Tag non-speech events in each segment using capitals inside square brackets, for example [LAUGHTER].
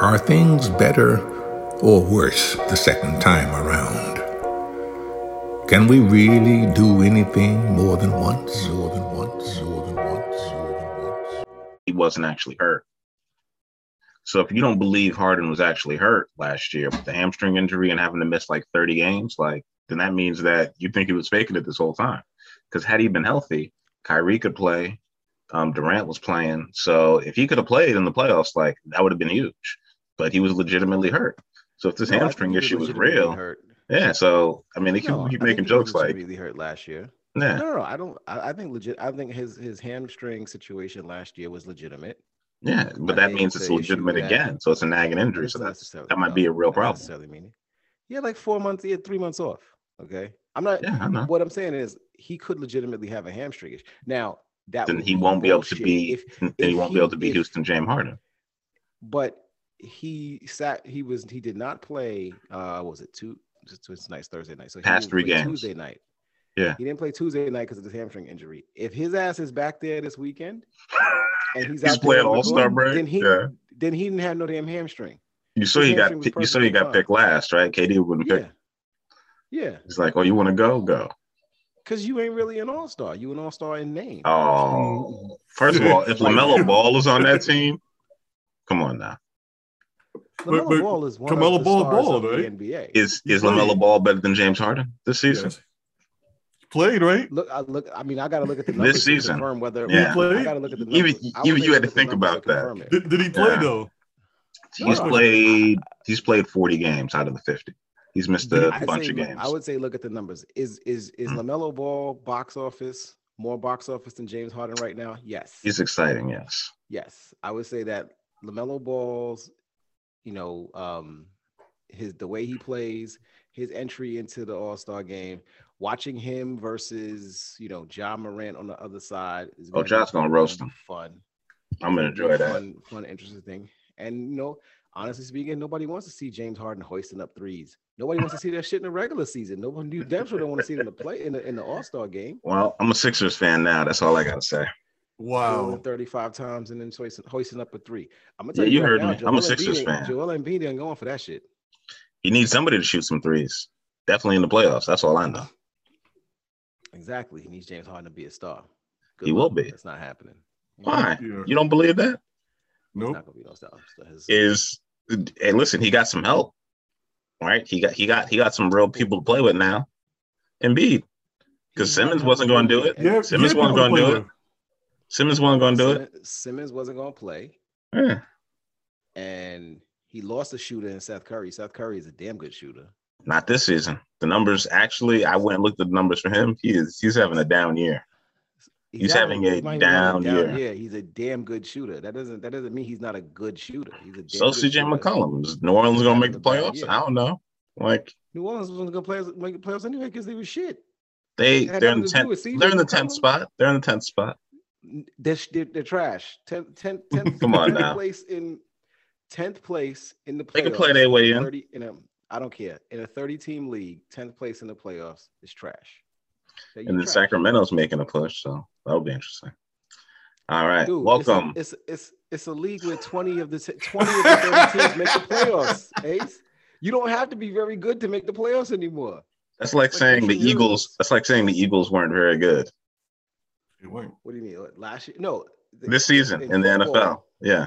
Are things better or worse the second time around? Can we really do anything more than once? More than once? More than once? More than once? He wasn't actually hurt. So if you don't believe Harden was actually hurt last year with the hamstring injury and having to miss like 30 games, like then that means that you think he was faking it this whole time. Because had he been healthy, Kyrie could play. Um, Durant was playing. So if he could have played in the playoffs, like that would have been huge. But he was legitimately hurt. So if this No, hamstring issue was real, Hurt. yeah. So I mean, they keep, No, keep making he jokes like, legitimately hurt last year. yeah, No, no, no. I don't. I, I think legit. I think his his hamstring situation last year was legitimate. yeah. But I that means it's it's an issue legitimate again. So it's a nagging injury. So that's that might be a real problem. Necessarily meaning. He had like four months. He had three months off. Okay, I'm not. Yeah, I know. What I'm saying is he could legitimately have a hamstring issue. Now that Then he won't be able to be. if- then he won't be able to be if- Houston James Harden. but he sat. He was. He did not play. Uh, was it two? Just it's nice Thursday night. So he Past three games. Tuesday night. Yeah. He didn't play Tuesday night because of his hamstring injury. If his ass is back there this weekend and he's, He's out playing All Star break. then he yeah. then he didn't have no damn hamstring. You saw his he got hamstring you saw he got picked last, right? KD wouldn't Yeah. pick. Yeah. He's like, "Oh, you want to go? Go." Because you ain't really an all star. You an all star in name. Oh, first of all, if [LAUGHS] Like- Lamelo Ball is on that team, come on now. LaMelo but Ball is one Carmelo of the Ball stars balled, of the right? NBA. Is is Lamelo. Ball better than James Harden this season? Yes. Played right. Look, I look. I mean, I got to look at the This season. to confirm whether. Yeah. I played. got to look at the Even- numbers. I even you had to think numbers about that. Did, did he play Yeah. though? He's Well, played he's played 40 games out of the 50. He's missed a I'd bunch say of games. I would say look at the numbers. Is is is Hmm. Lamelo Ball box office more box office than James Harden right now? Yes. He's exciting, yes. Yes, I would say that Lamelo Ball's, you know, um, his the way he plays, his entry into the All Star game, watching him versus you know Ja Morant on the other side is. Oh, John's gonna roast him. Fun. I'm gonna enjoy that. Fun, fun, interesting thing. And you know, honestly speaking, nobody wants to see James Harden hoisting up threes. Nobody wants to see that shit in the regular season. Nobody, you damn sure don't want to see it in the play in the in the All Star game. Well, I'm a Sixers fan now. That's all I gotta say. Doing Wow. 35 times and then hoisting, hoisting up a three. I'm gonna Yeah, tell you you, heard now, me. Joel I'm a Sixers ain't- fan. Joel Embiid ain't going for that shit. He needs somebody to shoot some threes. Definitely in the playoffs. That's all I know. Exactly. He needs James Harden to be a star. He will be. That's not happening. Why? Yeah. You don't believe that? He's Nope. not gonna be no star. So his- Is hey, listen, he got some help. Right? He got he got he got some real people to play with now. Embiid. Because Simmons wasn't gonna do with it. And Yeah. Simmons wasn't gonna do play it. Simmons wasn't gonna do it. Simmons, Simmons wasn't gonna play, Yeah. and he lost a shooter in Seth Curry. Seth Curry is a damn good shooter. Not this season. The numbers actually, I went and looked at the numbers for him. He is he's having a down year. He's having a be down year. Yeah, he's a damn good shooter. That doesn't that doesn't mean he's not a good shooter. He's a damn So good CJ shooter. McCollum. Is New Orleans gonna make the Having a bad playoffs? year. I don't know. Like New Orleans wasn't gonna play make the playoffs anyway because they were shit. They they're in the to tenth. They're in the tenth spot. They're in the tenth spot. They're, they're, they're trash. 10th, 10th, 10th, Come on now. place in 10th place in the playoffs. They can play their way in. 30 in a, I don't care. In a 30 team league, 10th place in the playoffs is trash. And then trash. Sacramento's making a push, so that'll be interesting. All right, Dude, welcome. It's a, it's, it's it's a league where 20 of the 20 of the 30 teams make the playoffs. [LAUGHS] Ace. You don't have to be very good to make the playoffs anymore. that's like like saying the Eagles. Eagles. That's like saying the Eagles weren't very good It went. What do you mean? What, Last year? No. the- this season in, the NFL. Yeah.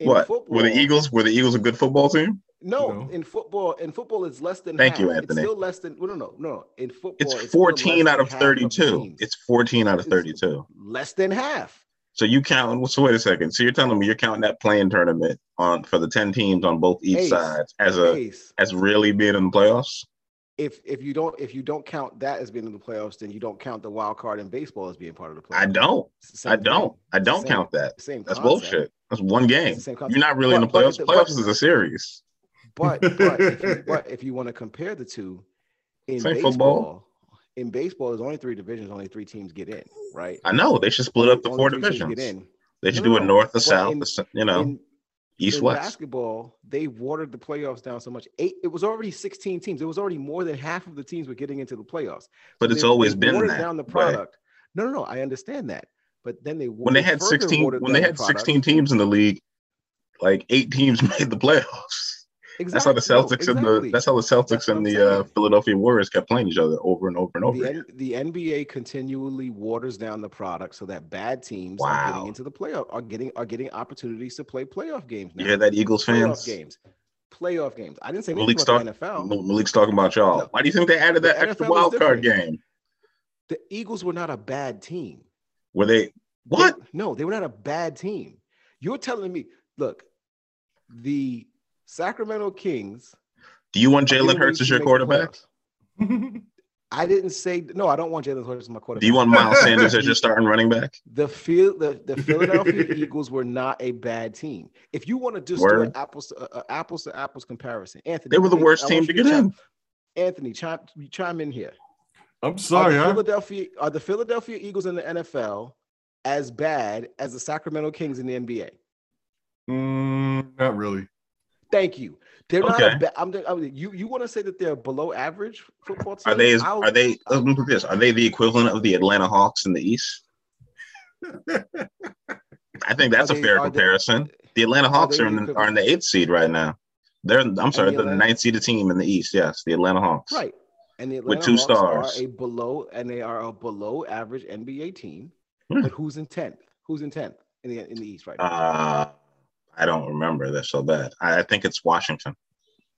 in what football- were the Eagles? Were the Eagles a good football team? No, No. in football, in football, it's less than. Thank you. Anthony. It's still less than. No, no, no. In football, It's 14 less out of 32. teams. It's 14 out of It's- 32. less than half. So you count. So wait a second. So you're telling me you're counting that playing tournament on for the 10 teams on both each Ace. sides as a Ace. as really being in the playoffs? If if you don't if you don't count that as being in the playoffs, then you don't count the wild card in baseball as being part of the playoffs. I don't. It's the same I don't. I don't same- count that. Same. That's concept. bullshit. That's one game. You're not really in the But- but playoffs. Playoffs but- is a series. But but if you, [LAUGHS] but if you want to compare the two, in Same baseball, football. in baseball, there's only three divisions. Only three teams get in. Right. I know they should split up the four divisions. Get in. They should No, do no, it no. north, But south, in- you know, in, east, west. basketball, they watered the playoffs down so much. Eight, it was already 16 teams. It was already more than half of the teams were getting into the playoffs. But So it's they- always they been that down the product. No, no, no. I understand that. But then they When they had 16, when they had 16 teams in the league, like eight teams [LAUGHS] made the playoffs. That's how the No, Celtics and the that's how the Celtics That's and the uh. Philadelphia Warriors kept playing each other over and over and over. the, again. N- the NBA continually waters down the product so that bad teams are Wow. getting into the playoff are getting are getting opportunities to play playoff games now. You hear that, Eagles playoff fans? games. Playoff games. I didn't say anything Malik's, about talk, the NFL. Malik's talking about y'all. No. Why do you think they added The that extra NFL wild card game? The Eagles were not a bad team. Were they They- what? no, they were not a bad team. You're telling me, look, the Sacramento Kings. Do you want Jalen getting Hurts as your quarterback? I didn't say no. I don't want Jalen Hurts as my quarterback. Do you want Miles [LAUGHS] Sanders as your starting running back? The field, the, the Philadelphia [LAUGHS] Eagles were not a bad team. If you want to just do an apples to uh, uh, apples to apples comparison, Anthony, They were the worst I team to get chime- in. Anthony, chime chime in here. I'm sorry, are the huh? Philadelphia are the Philadelphia Eagles in the NFL as bad as the Sacramento Kings in the NBA? Mm, not really. Thank you. They're not. Okay. Ba- I'm, I'm, you you want to say that they're below average football team? Are they? As, are they? Let me put this. Are they the equivalent of the Atlanta Hawks in the East? I think that's Are a fair are they- comparison. the Atlanta Hawks they are in the are in the eighth seed right now. They're I'm sorry, the they're the ninth seeded team in the East. Yes, the Atlanta Hawks. Right. And the With two Hawks stars. are a below and they are a below average NBA team. Hmm. But who's in 10th? Who's in 10th in the in the East right now? Uh, I don't remember. They're so bad. I, I think it's Washington.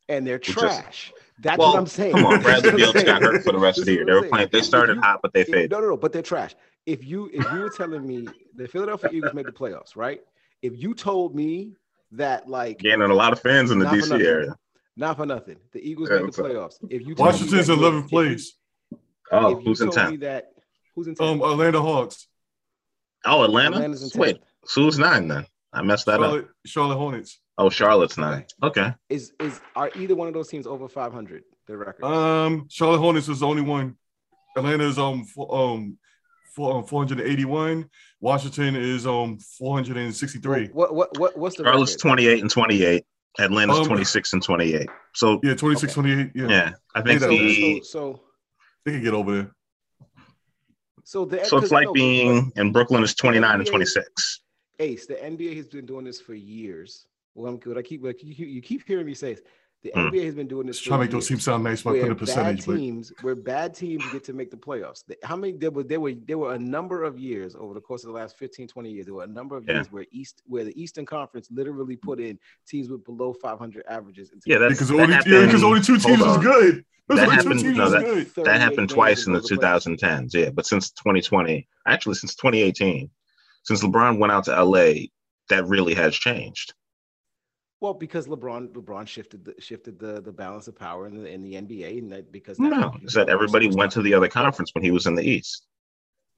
and they're just- trash. That's well, what I'm saying. Come on, [LAUGHS] That's Bradley what Beal got hurt for the rest of the year. They what were I'm playing. They saying. started If you- hot, but they if- faded. no, no, no, but they're trash. If you if you were telling me the Philadelphia Eagles made the playoffs, right? If you told me that like Gaining a lot of fans in the DC nothing. area. not for nothing, the Eagles Yeah, made the up? playoffs. If you Washington's that- in 11th if you- place. Oh, who's in told me tenth? that who's in 10th? Um, Atlanta Hawks, Oh, Atlanta. Atlanta's in 10th. Wait, so who's nine then? I messed that up. Charlotte, Charlotte Hornets. Oh, Charlotte's nine. Okay. Is is are either one of those teams over 500? Their record. Um, Charlotte Hornets is the only one. Atlanta is um for, um for um, 481. Washington is um 463. What what what what's the Charlotte's record? 28 and 28. Atlanta's Um, 26 and 28. So Yeah, 26, Okay. 28. Yeah, yeah, I think So- So, the so they can get over there. so the so it's 'cause like no, being in Brooklyn is 29 and 26. Ace. The NBA has been doing this for years. Well, I'm good. I keep like you, keep- you keep hearing me say this. The Hmm. NBA has been doing this Just for trying to make those years. teams sound nice by where putting a bad percentage, but teams, where bad teams get to make the playoffs. How many there were there were there were a number of years over the course of the last 15, 20 years. There were a number of Yeah. years where East where the Eastern Conference literally put in teams with below 500 averages. Into Yeah, that's because that only happened, yeah, because only two teams was good. There's That happened- no, that- that happened twice in go the 2010s. Yeah, but since 2020, actually since 2018, since LeBron went out to LA, that really has changed. Well, because LeBron LeBron shifted the shifted the, the balance of power in the in the NBA, and that because that No, is that everybody went to the other conference when he was in the East.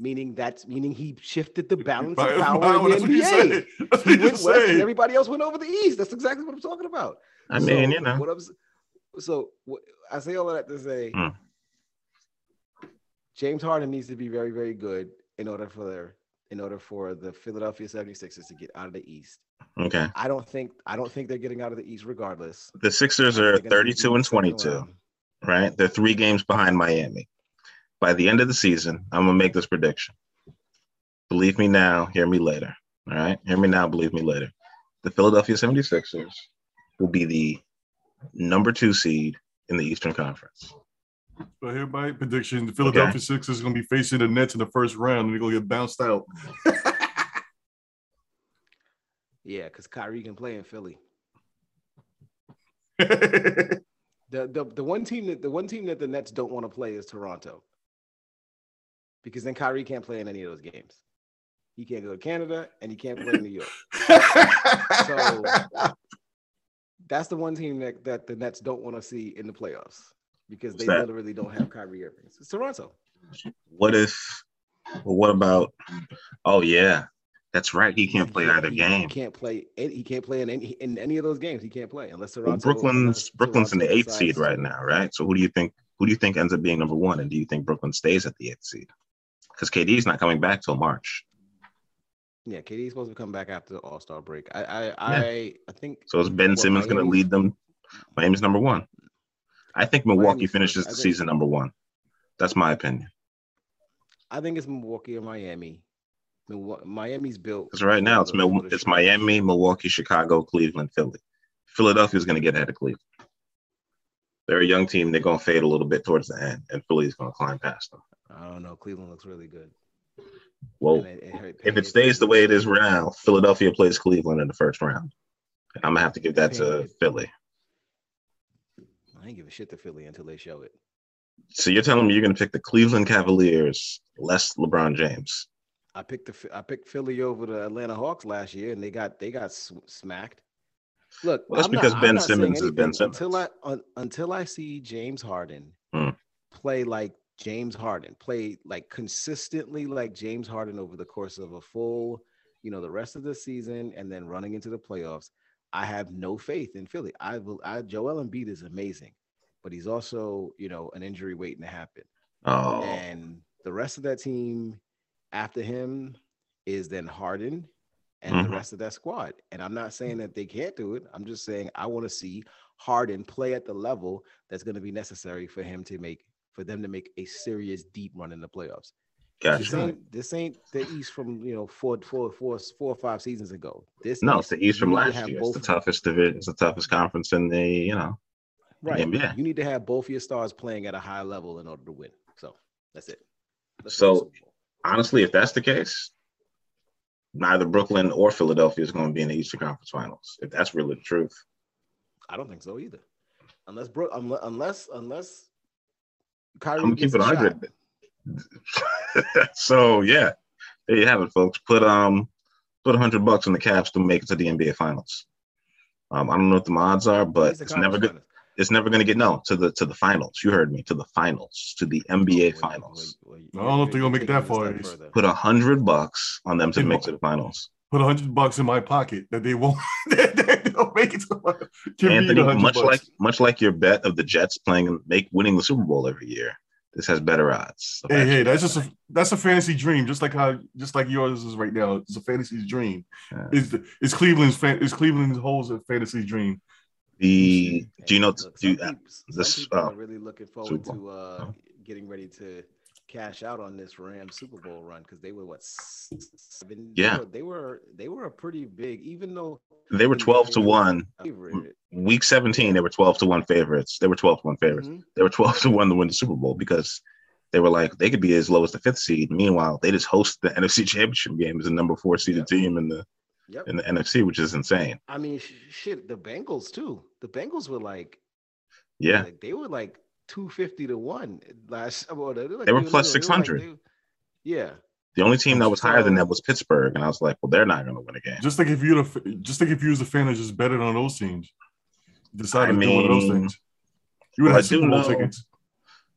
meaning that's meaning he shifted the balance By- of power by- in the that's what you NBA. He [LAUGHS] went west, and everybody else went over the east. That's exactly what I'm talking about. I mean, So, you know, What I'm, so what, I say all of that to say, Hmm. James Harden needs to be very, very good in order for their, in order for the Philadelphia 76ers to get out of the East. okay. I don't think I don't think they're getting out of the East regardless. The Sixers are think they're gonna be 32 and 22, round. right? They're three games behind Miami. By the end of the season, I'm gonna make this prediction. Believe me now, hear me later. All right, hear me now, believe me later. The Philadelphia 76ers will be the number two seed in the Eastern Conference. So here my prediction: the Philadelphia Sixers is going to be facing the Nets in the first round, and they're going to get bounced out. [LAUGHS] Yeah, because Kyrie can play in Philly. [LAUGHS] The, the the one team that the one team that the Nets don't want to play is Toronto. Because then Kyrie can't play in any of those games. He can't go to Canada and he can't play in New York. [LAUGHS] So that's the one team that, that the Nets don't want to see in the playoffs because they that? literally don't have Kyrie Irving. It's Toronto. What if? Well, what about? Oh yeah, that's right. He can't play either he, game. He can't play. He can't play in any in any of those games. He can't play unless Toronto. Well, Toronto. Brooklyn's Brooklyn's in the Toronto eighth seed right now, right? So who do you think? Who do you think ends up being number one? And do you think Brooklyn stays at the eighth seed? Because KD's not coming back till March. Yeah, KD's supposed to come back after the All Star break. I I I, I think So is Ben Simmons going to lead them? Miami's number one. I think Milwaukee Miami's finishes the think- season number one. That's my opinion. I think it's Milwaukee or Miami. Miami's built. Because right now it's Mil- it's. Miami, Milwaukee, Chicago, Cleveland, Philly. Philadelphia's going to get ahead of Cleveland. They're a young team. They're going to fade a little bit towards the end, and Philly's going to climb past them. I don't know. Cleveland looks really good. Well, it- it if it stays the way it is right now, Philadelphia plays Cleveland in the first round. I'm gonna have to give that to Philly. I ain't give a shit to Philly until they show it. So you're telling me you're gonna pick the Cleveland Cavaliers less LeBron James? I picked the I picked Philly over the Atlanta Hawks last year, and they got they got smacked. Look, Well, that's I'm because I'm Ben Simmons is Ben anything Until I un, until I see James Harden Hmm. play like James Harden, play like consistently like James Harden over the course of a full, you know, the rest of the season, and then running into the playoffs. I have no faith in Philly. I will. I Joel Embiid is amazing, but he's also, you know, an injury waiting to happen. Oh, And the rest of that team after him is then Harden and Mhm. the rest of that squad. And I'm not saying that they can't do it. I'm just saying I want to see Harden play at the level that's going to be necessary for him to make for them to make a serious deep run in the playoffs. This gotcha. ain't this ain't the East from you know four, four, four, four or five seasons ago. This No, it's the East from last year. It's the toughest division. It's the toughest conference in the you know. right. NBA. You need to have both of your stars playing at a high level in order to win. So that's it. Let's So- win the Super Bowl. Honestly, if that's the case, neither Brooklyn or Philadelphia is going to be in the Eastern Conference Finals. If that's really the truth. I don't think so either. Unless Brook, unless unless unless Kyrie I'm gonna keep it. 100. [LAUGHS] so yeah, there you have it, folks. Put um put 100 bucks on the Cavs to make it to the NBA Finals. Um, I don't know what the odds are, but It's never conference good. It's never going to get no to the to the finals. You heard me to the finals to the NBA finals. Finals. Well, well, I don't know if they're gonna you're make it that taking it a far, step Ace. further. Put a hundred bucks on them to make it to the finals. Put a hundred bucks in my pocket that they won't. [LAUGHS] that they don't make it to. My, give Anthony, much bucks. like much like your bet of the Jets playing and make winning the Super Bowl every year, this has better odds. of Hey, hey, that's just a that's a fantasy dream, just like how just like yours is right now. It's a fantasy dream. Yeah. Is is Cleveland's fan, is Cleveland's holds a fantasy dream? the do you know Look, do you, some peop- some this- people oh, are really looking forward to uh, getting ready to cash out on this Rams Super Bowl run because they were what seven? Yeah. they were, they were a pretty big, even though they were twelve to one. favorite. Week seventeen, they were twelve to one favorites. They were twelve to one favorites. Mhm. They were twelve to one to win the Super Bowl because they were like they could be as low as the fifth seed. Meanwhile, they just host the [LAUGHS] NFC Championship game as the number four seeded Yeah. team in the Yep. in the NFC, which is insane. I mean, shit, the Bengals too. The Bengals were like, Yeah, like, they were like two fifty to one last. Well, they, were like, They were they plus they were like- 600. they- yeah, the only team that was higher than that was Pittsburgh, and I was like, well, they're not going to win a game. Just like if you're the just think if you was a fan that just betted on those teams, decided I to do one of those things. You would well, have I do Super Bowl tickets.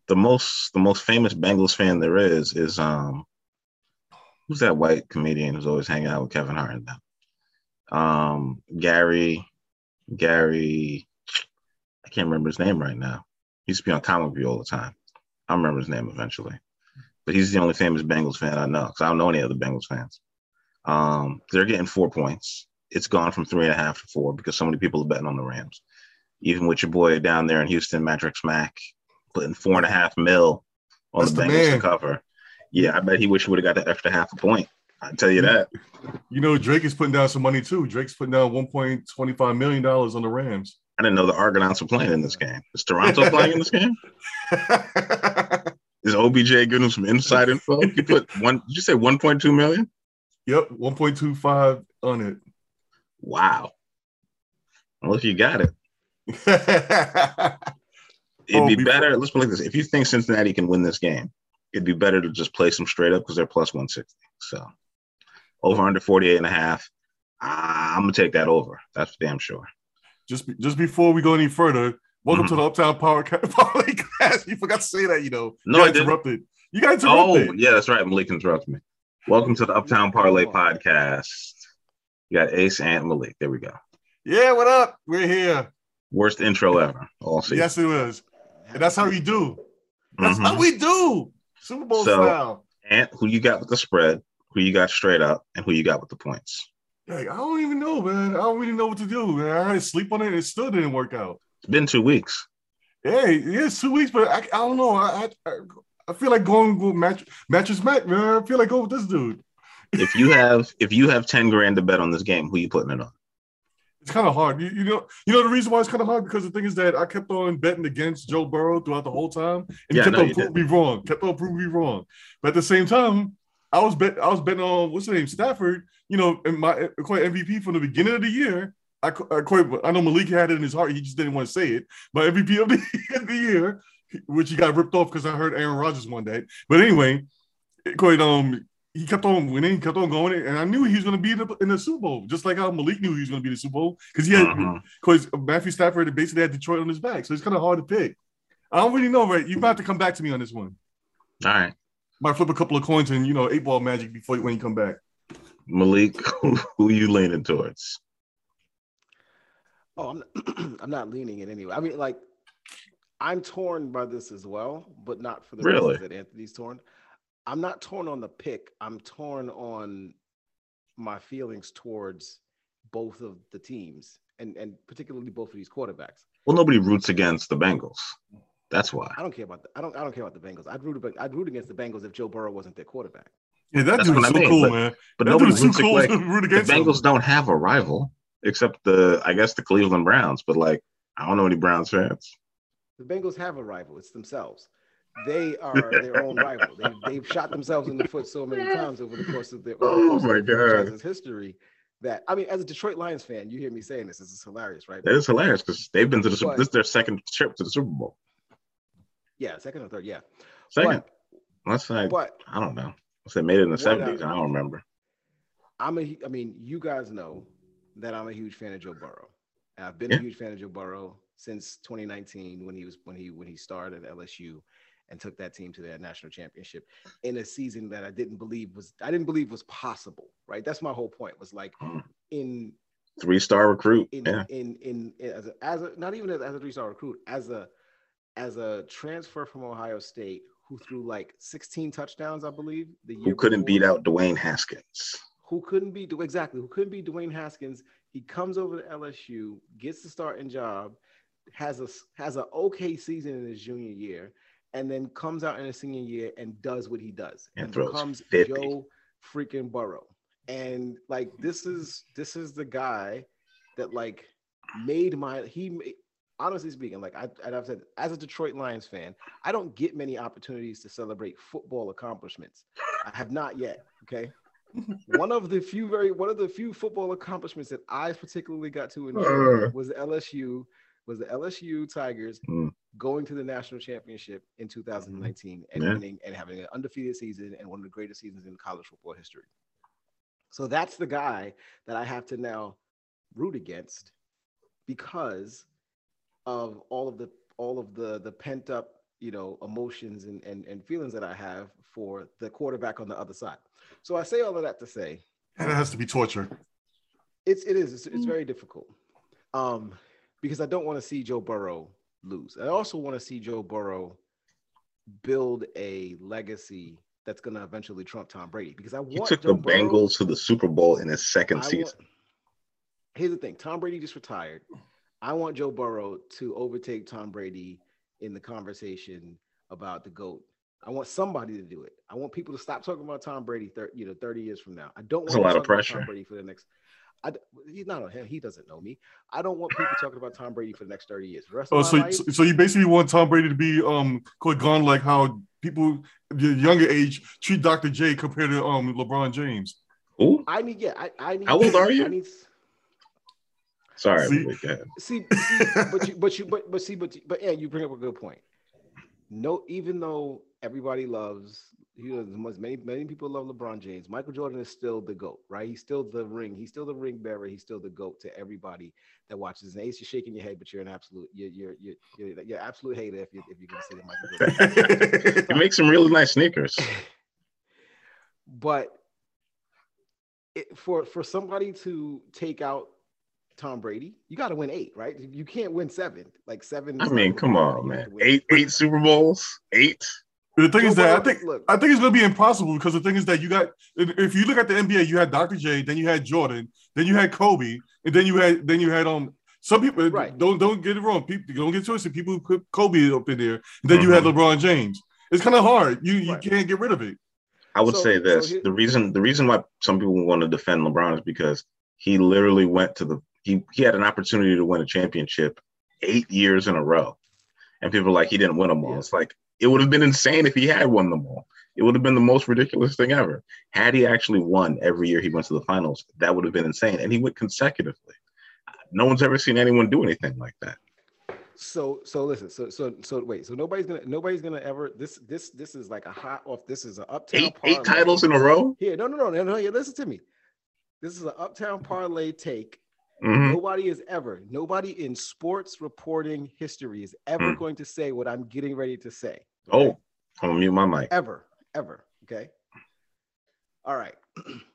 the most the most famous Bengals fan there is is um who's that white comedian who's always hanging out with Kevin Hart and them? Um Gary Gary I can't remember his name right now. He used to be on Comic View all the time. I'll remember his name eventually. But he's the only famous Bengals fan I know because I don't know any other Bengals fans. Um, they're getting four points. It's gone from three and a half to four because so many people are betting on the Rams. Even with your boy down there in Houston, Mattress Mack, putting four and a half mil on That's the Bengals to cover. Yeah, I bet he wish he would have got the extra half a point. I tell you that. You know, Drake is putting down some money too. Drake's putting down 1.25 million dollars on the Rams. I didn't know the Argonauts were playing in this game. Is Toronto playing in this game? [LAUGHS] Is OBJ giving him some inside info? You put one. Did you say 1.2 million? Yep, 1.25 on it. Wow. Well, if you got it, [LAUGHS] it'd Oh, be before- better. Let's put it like this: if you think Cincinnati can win this game, it'd be better to just place them straight up because they're plus 160. So over under 48 and a half. Ah, I'm gonna take that over. That's for damn sure. Just be- just before we go any further, welcome Mhm. to the Uptown Power [LAUGHS] class. You forgot to say that, you know. No, you I got didn't. interrupted. You got Oh, yeah, that's right. Malik interrupted me. Welcome to the Uptown Parlay podcast. You got Ace and Malik. There we go. Yeah, what up? We're here. Worst intro ever. All season. Yes, it was. And that's how we do. That's Mhm. how we do. Super Bowl So- style. And who you got with the spread? Who you got straight up? And who you got with the points? Like, I don't even know, man. I don't really know what to do. Man. I had to sleep on it. It still didn't work out. It's been two weeks. Hey, it's two weeks, but I, I don't know. I, I I feel like going with match Mattress Mack, man. I feel like going with this dude. if you have if you have ten grand to bet on this game, who you putting it on? It's kind of hard. You, you, know, you know the reason why it's kind of hard because the thing is that I kept on betting against Joe Burrow throughout the whole time, and Yeah, he kept no, on proving me wrong. Kept on proving me wrong. But at the same time, I was bet I was betting on what's the name Stafford. You know, and my quite MVP from the beginning of the year. I, I quite I know Malik had it in his heart. He just didn't want to say it. But MVP of the, [LAUGHS] of the year, which he got ripped off because I heard Aaron Rodgers one day. But anyway, quite um he kept on winning, kept on going, and I knew he was going to be in the, in the Super Bowl, just like how Malik knew he was going to be in the Super Bowl because he had because Matthew Stafford basically had Detroit on his back, so it's kind of hard to pick. I don't really know, right? You about to come back to me on this one. All right, Might flip a couple of coins and you know eight ball magic before you when you come back. Malik, who, [LAUGHS] who you leaning towards? Oh, I'm not, [CLEARS THROAT] I'm not leaning in anyway. I mean, like, I'm torn by this as well, but not for the Really? reasons that Anthony's torn. I'm not torn on the pick. I'm torn on my feelings towards both of the teams, and and particularly both of these quarterbacks. Well, nobody roots against the Bengals. That's why. I don't care about the, I don't I don't care about the Bengals. I'd root ag- I'd root against the Bengals if Joe Burrow wasn't their quarterback. Yeah, that That's dude is what so I mean, cool, but- man. But that nobody dude so roots cool like to root the against. him. Bengals don't have a rival except the I guess the Cleveland Browns. But like I don't know any Browns fans. The Bengals have a rival. It's themselves. They are their own rival. They've, they've shot themselves in the foot so many times over the course of their, Oh course my their God. history that I mean, as a Detroit Lions fan, you hear me saying this. This is hilarious, right? That is hilarious because they've been to the But- This is their second trip to the Super Bowl. Yeah, second or third, yeah. Second. I But, but I don't know. Unless they made it in the seventies. uh, I don't remember. I'm a. I mean, you guys know that I'm a huge fan of Joe Burrow. And I've been Yeah. a huge fan of Joe Burrow since 2019 when he was when he when he started at LSU and took that team to their national championship in a season that I didn't believe was I didn't believe was possible. Right. That's my whole point. Was like Mm. in Three star recruit. in Yeah. in, in in as a, as a not even as, as a three star recruit as a as a transfer from Ohio State who threw like 16 touchdowns, I believe. The year Who couldn't beat out Dwayne Haskins? who couldn't be exactly who couldn't be Dwayne Haskins. He comes over to LSU, gets the starting job, has a has an okay season in his junior year, and then comes out in his senior year and does what he does And throws becomes 50. Joe freaking Burrow. And like this is this is the guy that like made my he honestly speaking like I, and I've said as a Detroit Lions fan I don't get many opportunities to celebrate football accomplishments I have not yet okay [LAUGHS] one of the few very one of the few football accomplishments that I particularly got to enjoy Uh. was the LSU was the LSU Tigers Mm. going to the national championship in 2019 and Yeah. winning and having an undefeated season and one of the greatest seasons in college football history. So that's the guy that I have to now root against because of all of the all of the the pent up you know emotions and, and and feelings that I have for the quarterback on the other side. So I say all of that to say And it has to be torture. it's it is. It's, it's very difficult. Um because i don't want to see joe burrow lose. I also want to see joe burrow build a legacy that's going to eventually trump tom brady. Because i He want took Joe the Burrow- Bengals to the Super Bowl in his second I season. want- here's the thing. Tom brady just retired i want joe burrow to overtake tom brady in the conversation about the goat I want somebody to do it. I want people to stop talking about Tom Brady, thir- you know, 30 years from now. I don't That's a want to lot of pressure. Tom Brady for the next. I, d- he's not on him. He doesn't know me. I don't want people talking about Tom Brady for the next 30 years. The rest Oh, my so, life, so so you basically want Tom Brady to be um quite gone like how people the younger age treat Dr. J compared to um LeBron James. Oh, I need, yeah, I, I need. How old are you? I need, sorry. See? See, see, but you, but you, but, but see, but, but yeah, you bring up a good point. No, even though everybody loves, you know, as many many people love LeBron James. Michael Jordan is still the goat, right? He's still the ring. He's still the ring bearer. He's still the goat to everybody that watches. And Ace, you're shaking your head, but you're an absolute, you're you're you're you're, you're absolute hater if you if you consider Michael Jordan. [LAUGHS] He makes some really nice sneakers. [LAUGHS] but it, for for somebody to take out Tom Brady, you got to win eight, right? You can't win seven. Like seven. I mean, come on, win. You have man. Eight eight Super Bowls, eight. The thing is Joe that I think look, I think it's gonna be impossible because the thing is that you got if you look at the NBA, you had Dr. J, then you had Jordan, then you had Kobe, and then you had then you had um some people Right. don't don't get it wrong. People don't get twisted. People put Kobe up in there, and then you had LeBron James. It's kind of hard. You you Right. can't get rid of it. I would So- say so this: here- the reason the reason why some people want to defend LeBron is because he literally went to the he he had an opportunity to win a championship eight years in a row, and people are like he didn't win them all. It's like it would have been insane if he had won them all. It would have been the most ridiculous thing ever. Had he actually won every year he went to the finals, that would have been insane. And he went consecutively. No one's ever seen anyone do anything like that. So so listen. So so so wait. So nobody's gonna nobody's gonna ever this this this is like a hot off. This is an uptown Eight eight titles in a row. Here, no, no, no, no, no. Yeah, listen to me. This is an uptown parlay take. Mhm. Nobody is ever, nobody in sports reporting history is ever Mm. going to say what I'm getting ready to say. Oh, I'm mute my mic. ever, ever. Okay. All right. [CLEARS THROAT]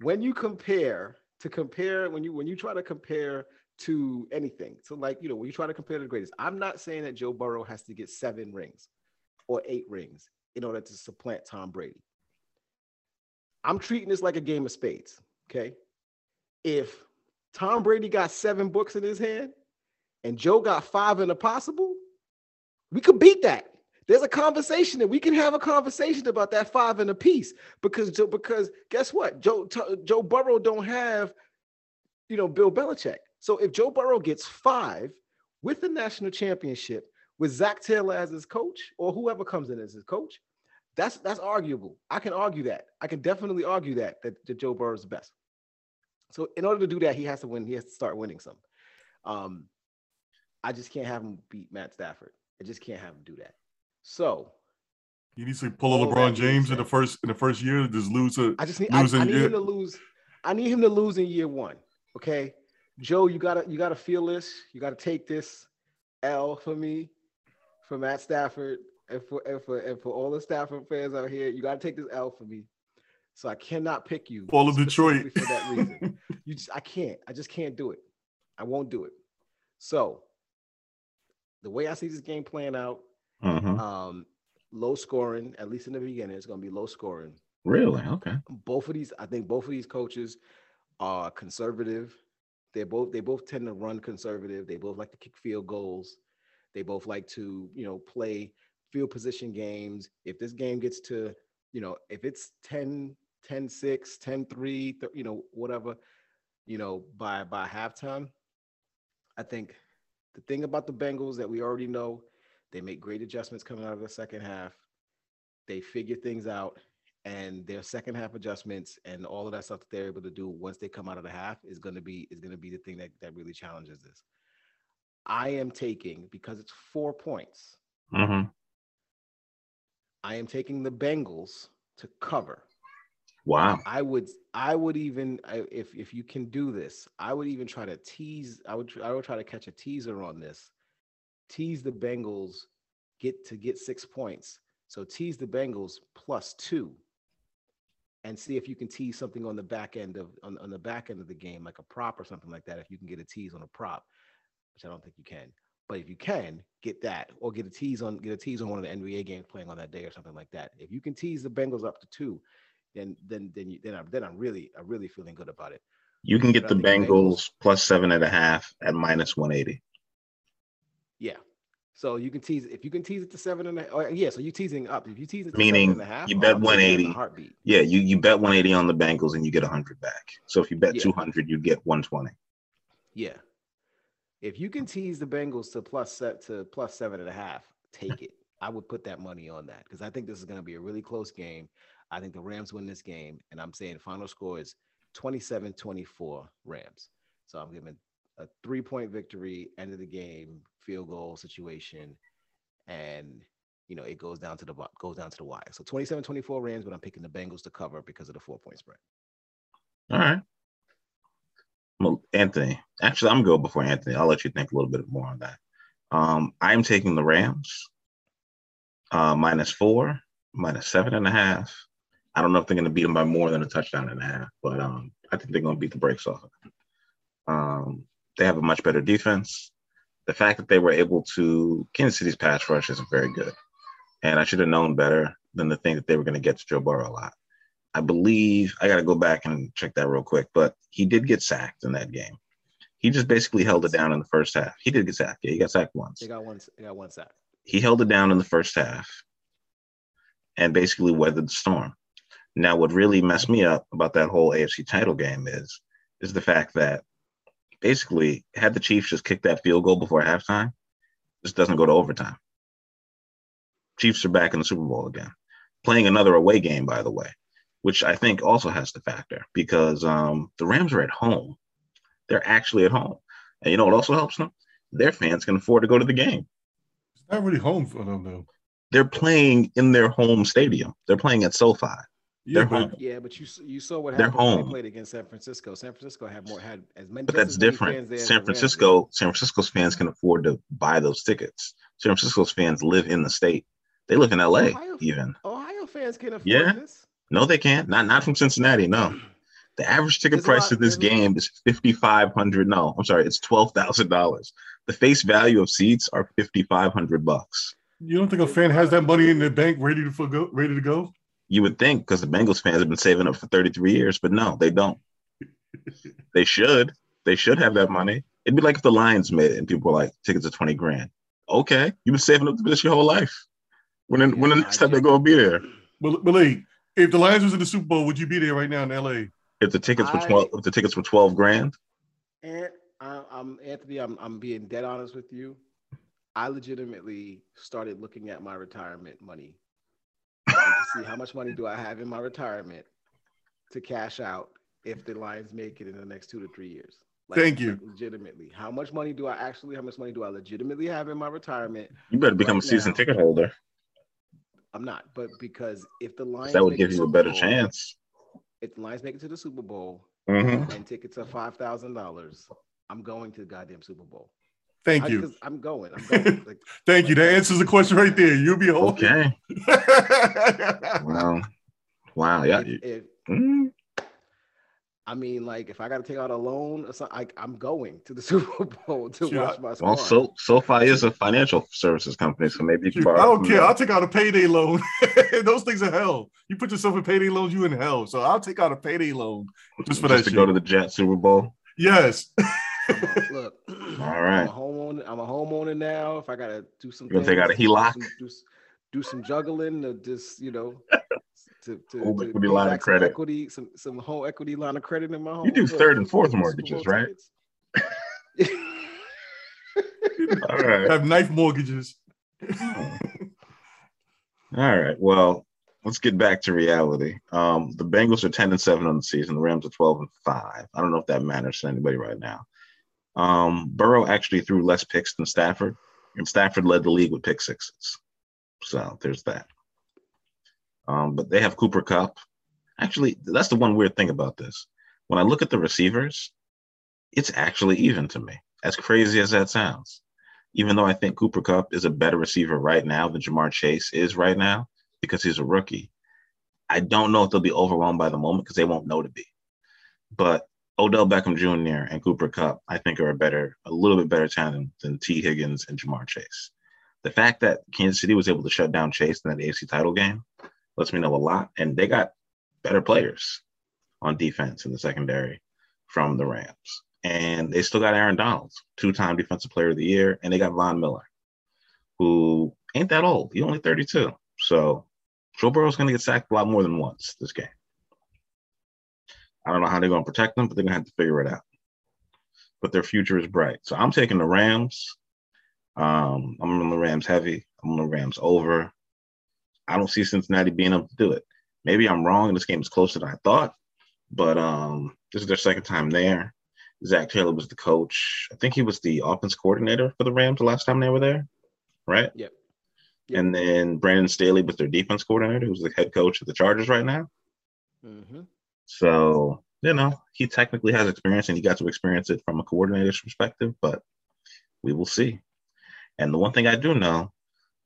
when you compare to compare, when you when you try to compare to anything, so like you know, when you try to compare to the greatest, I'm not saying that Joe Burrow has to get seven rings or eight rings in order to supplant Tom Brady. I'm treating this like a game of spades. Okay. If Tom Brady got seven books in his hand and Joe got five in a possible, we could beat that. There's a conversation that we can have a conversation about that five and a piece because because guess what? Joe Joe Burrow don't have, you know, Bill Belichick. So if Joe Burrow gets five with the national championship with Zac Taylor as his coach or whoever comes in as his coach, that's that's arguable. I can argue that. I can definitely argue that that, that Joe Burrow is the best. So in order to do that, he has to win. He has to start winning some. Um, I just can't have him beat Matt Stafford. I just can't have him do that. So He needs to pull a LeBron James in the first in the first year, just lose to I just need I, Losing I need year- him to lose. I need him to lose in year one. Okay, Joe, you gotta you gotta feel this. You gotta take this L for me, for Matt Stafford, and for and for and for all the Stafford fans out here. You gotta take this L for me. So I cannot pick you. all of Detroit. for that reason. [LAUGHS] You just I can't. I just can't do it. I won't do it. So the way I see this game playing out, Mhm. um, low scoring, at least in the beginning, it's gonna be low scoring Really? Okay. both of these, I think both of these coaches are conservative. They both they both tend to run conservative. They both like to kick field goals. They both like to, you know, play field position games. If this game gets to, you know, if it's 10 10 6, 10 3, th- you know, whatever, you know, by by halftime, I think the thing about the Bengals that we already know, they make great adjustments coming out of the second half. They figure things out and their second half adjustments and all of that stuff that they're able to do once they come out of the half is going to be is going to be the thing that that really challenges this. I am taking because it's four points. hmm I am taking the Bengals to cover. Wow. I would I would even if if you can do this, I would even try to tease. I would I would try to catch a teaser on this. Tease the Bengals get to get six points. So tease the Bengals plus two, and see if you can tease something on the back end of on, on the back end of the game, like a prop or something like that. If you can get a tease on a prop, which I don't think you can, but if you can get that, or get a tease on get a tease on one of the NBA games playing on that day or something like that. If you can tease the Bengals up to two, then then then you then I'm then I'm really I'm really feeling good about it. You can get the the Bengals plus seven and a half at minus 180. Yeah. So you can tease if you can tease it to seven and a half. Or, yeah, so you teasing up. If you tease it to Meaning seven and a half, you oh, bet I'll take that in a 180. heartbeat. Yeah, you, you bet 180 on the Bengals and you get 100 back. So if you bet Yeah. 200, you get 120. Yeah. If you can tease the Bengals to plus set to plus seven and a half, take it. I would put that money on that because I think this is going to be a really close game. I think the Rams win this game, and I'm saying final score is 27 24 Rams. So I'm giving a three point victory, end of the game, field goal situation, and you know it goes down to the goes down to the wire. So 27 24 Rams, but I'm picking the Bengals to cover because of the four point spread. All right. Well, Anthony, actually, I'm going to go before Anthony. I'll let you think a little bit more on that. Um, I'm taking the Rams uh, minus four, minus seven and a half. I don't know if they're going to beat them by more than a touchdown and a half, but um, I think they're going to beat the brakes off of them. Um, they have a much better defense. The fact that they were able to, Kansas City's pass rush isn't very good. And I should have known better than to think that they were going to get to Joe Burrow a lot. I believe I got to go back and check that real quick, but he did get sacked in that game. He just basically held it down in the first half. He did get sacked. Yeah, he got sacked once. They got one. They got one sack. He held it down in the first half. and basically weathered the storm. Now, what really messed me up about that whole AFC title game is is the fact that basically had the Chiefs just kicked that field goal before halftime, this doesn't go to overtime. Chiefs are back in the Super Bowl again, playing another away game, by the way, which I think also has to factor because um, the Rams are at home. They're actually at home, and you know what also helps them? Their fans can afford to go to the game. It's not really home for them though. They're playing in their home stadium. They're playing at SoFi. Yeah, They're but. Yeah, but you you saw what They're happened when home. they played against San Francisco. San Francisco had more had as many. But that's different. fans there San the Rams did. Francisco, San Francisco's fans can afford to buy those tickets. San Francisco's fans live in the state. They live in LA Ohio- even. Ohio fans can afford Yeah. this. No, they can't. Not not from Cincinnati. No. The average ticket There's price lot- of this game is fifty five hundred. No, I'm sorry, it's twelve thousand dollars. The face value of seats are fifty five hundred bucks. you don't think a fan has that money in their bank ready to go, ready to go? You would think because the Bengals fans have been saving up for 33 years, but no, they don't. [LAUGHS] they should. They should have that money. It'd be like if the Lions made it and people were like, tickets are 20 grand. Okay, you've been saving up for this your whole life. When when the next time they're gonna be there? But Malik, if the Lions was in the Super Bowl, would you be there right now in LA? If the tickets were I- 12, if the tickets were 12 grand, eh, And I, I'm Anthony. I'm I'm being dead honest with you. I legitimately started looking at my retirement money and to see how much money do I have in my retirement to cash out if the Lions make it in the next two to three years. Thank you. like, legitimately, how much money do I actually? How much money do I legitimately have in my retirement? you better become Right a season now. ticket holder. I'm not, but because if the Lions That would give you a better Bowl- chance. If the Lions make it to the Super Bowl Mhm. and tickets are five thousand dollars, I'm going to the goddamn Super Bowl. Thank I- you. 'cause I'm going. I'm going. [LAUGHS] Like, Thank you. That answers the question right there. You'll be home. Okay. [LAUGHS] Wow. Wow. Yeah. if, if Mm. I mean, like, if I got to take out a loan or something, I, I'm going to the [LAUGHS] Super Bowl to Shoot, watch I- my squad. Well, so SoFi is a financial services company, so maybe you can borrow. I don't care. them. I'll take out a payday loan. Those things are hell. You put yourself in payday loans, you in hell. So I'll take out a payday loan just for just that to go to the Jet Super Bowl. yes. [CLEARS THROAT] I'm a- look, All right. I'm a homeowner. I'm a homeowner now. If I gotta do some, You take out a HELOC? do some, do, do some juggling to just you know, [LAUGHS] to to, Home to equity build line of back some credit. equity, some some home equity line of credit in my home. You do Look, third and fourth mortgages, right? [LAUGHS] All right. Have knife mortgages. All right. Well, let's get back to reality. Um, the Bengals are 10 and 7 on the season. The Rams are 12 and 5. I don't know if that matters to anybody right now. Um, Burrow actually threw less picks than Stafford, and Stafford led the league with pick sixes. So there's that. Um, but they have Cooper Kupp. Actually, that's the one weird thing about this. When I look at the receivers, it's actually even to me. As crazy as that sounds. Even though I think Cooper Kupp is a better receiver right now than Ja'Marr Chase is right now because he's a rookie. I don't know if they'll be overwhelmed by the moment because they won't know to be. But Odell Beckham Jr. and Cooper Kupp, I think, are a better, a little bit better tandem than Tee Higgins and Ja'Marr Chase. The fact that Kansas City was able to shut down Chase in that AFC title game lets me know a lot. And they got better players on defense in the secondary from the Rams. And they still got Aaron Donald, two-time defensive player of the year, and they got Von Miller, who ain't that old. He's only 32. So Joe Burrow's going to get sacked a lot more than once this game. I don't know how they're going to protect them, but they're going to have to figure it out. But their future is bright. So I'm taking the Rams. Um, I'm on the Rams heavy. I'm on the Rams over. I don't see Cincinnati being able to do it. Maybe I'm wrong, and this game is closer than I thought. But um, this is their second time there. Zac Taylor was the coach. I think he was the offense coordinator for the Rams the last time they were there, right? Yep. And then Brandon Staley was their defense coordinator, who's the head coach of the Chargers right now. Mhm. So, you know, he technically has experience and he got to experience it from a coordinator's perspective, but we will see. And the one thing I do know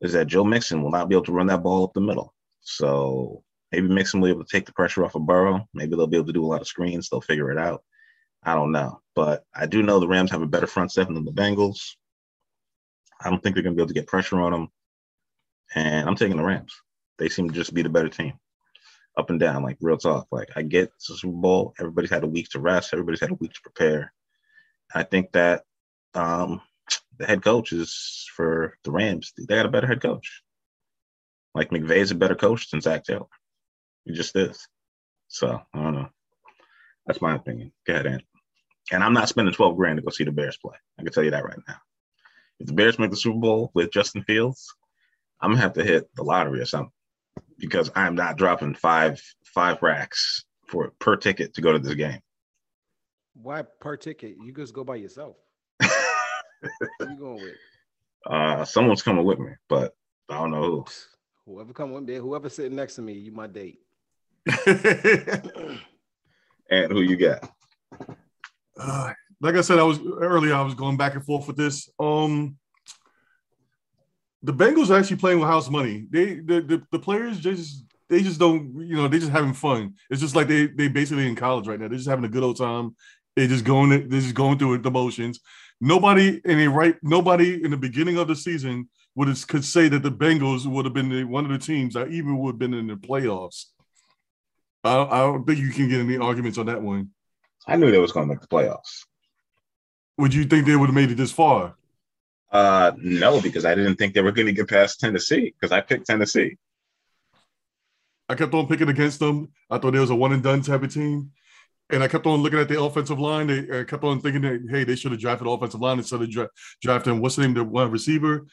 is that Joe Mixon will not be able to run that ball up the middle. So maybe Mixon will be able to take the pressure off of Burrow. Maybe they'll be able to do a lot of screens. They'll figure it out. I don't know. But I do know the Rams have a better front seven than the Bengals. I don't think they're going to be able to get pressure on them. And I'm taking the Rams. They seem to just be the better team up and down, like real talk. Like I get a Super Bowl. Everybody's had a week to rest. Everybody's had a week to prepare. I think that um, the head coach is for the Rams. They got a better head coach. Like McVay's a better coach than Zac Taylor. He just is. So I don't know. That's my opinion. Go ahead, Ant. And I'm not spending 12 grand to go see the Bears play. I can tell you that right now. If the Bears make the Super Bowl with Justin Fields, I'm gonna have to hit the lottery or something because I'm not dropping five five racks for per ticket to go to this game. Why per ticket? You just go by yourself. [LAUGHS] You going with? Uh, someone's coming with me, but I don't know who. [LAUGHS] Whoever come with me, whoever sitting next to me, you my date. [LAUGHS] And who you got? Uh, like I said, I was earlier. I was going back and forth with this. Um, the Bengals are actually playing with house money. They the, the the players just they just don't you know they just having fun. It's just like they they basically in college right now. They're just having a good old time. They just going they're just going through the motions. Nobody in a right nobody in the beginning of the season would have, could say that the Bengals would have been the, one of the teams that even would have been in the playoffs. I, I don't think you can get any arguments on that one. I knew they was going to make the playoffs. Would you think they would have made it this far? Uh, no, because I didn't think they were going to get past Tennessee because I picked Tennessee. I kept on picking against them. I thought there was a one and done type of team. And I kept on looking at the offensive line. They I kept on thinking that, hey, they should have drafted offensive line instead of dra- drafting what's the name, the one receiver.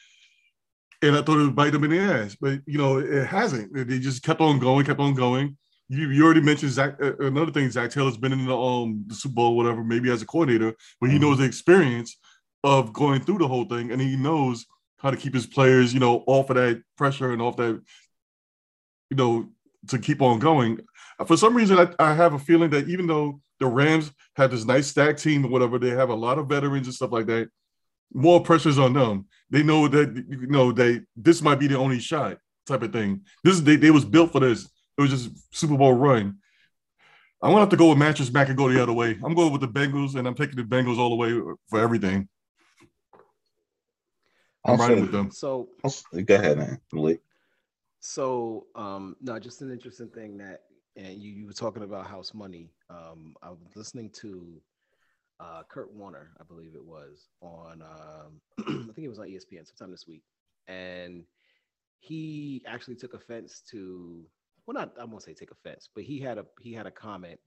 And I thought it would bite them in the ass, but you know it hasn't. They just kept on going, kept on going. You, you already mentioned Zac. Uh, another thing, Zac Taylor's been in the um the Super Bowl, whatever, maybe as a coordinator, but he Mhm. knows the experience of going through the whole thing, and he knows how to keep his players, you know, off of that pressure and off that, you know, to keep on going. Uh, for some reason, I, I have a feeling that even though the Rams have this nice stack team or whatever, they have a lot of veterans and stuff like that. More pressures on them. They know that you know they this might be the only shot type of thing. This is they, they was built for this. It was just Super Bowl run. I'm gonna have to go with Mattress Mack and go the other way. I'm going with the Bengals, and I'm taking the Bengals all the way for everything. I'm riding with them. So Go ahead, man. Malik. So, um, no, just an interesting thing that, and you, you were talking about house money. Um, I was listening to uh, Kurt Warner, I believe it was, on, um, [CLEARS THROAT] I think it was on ESPN sometime this week. And he actually took offense to, well, not, I won't say take offense, but he had a, he had a comment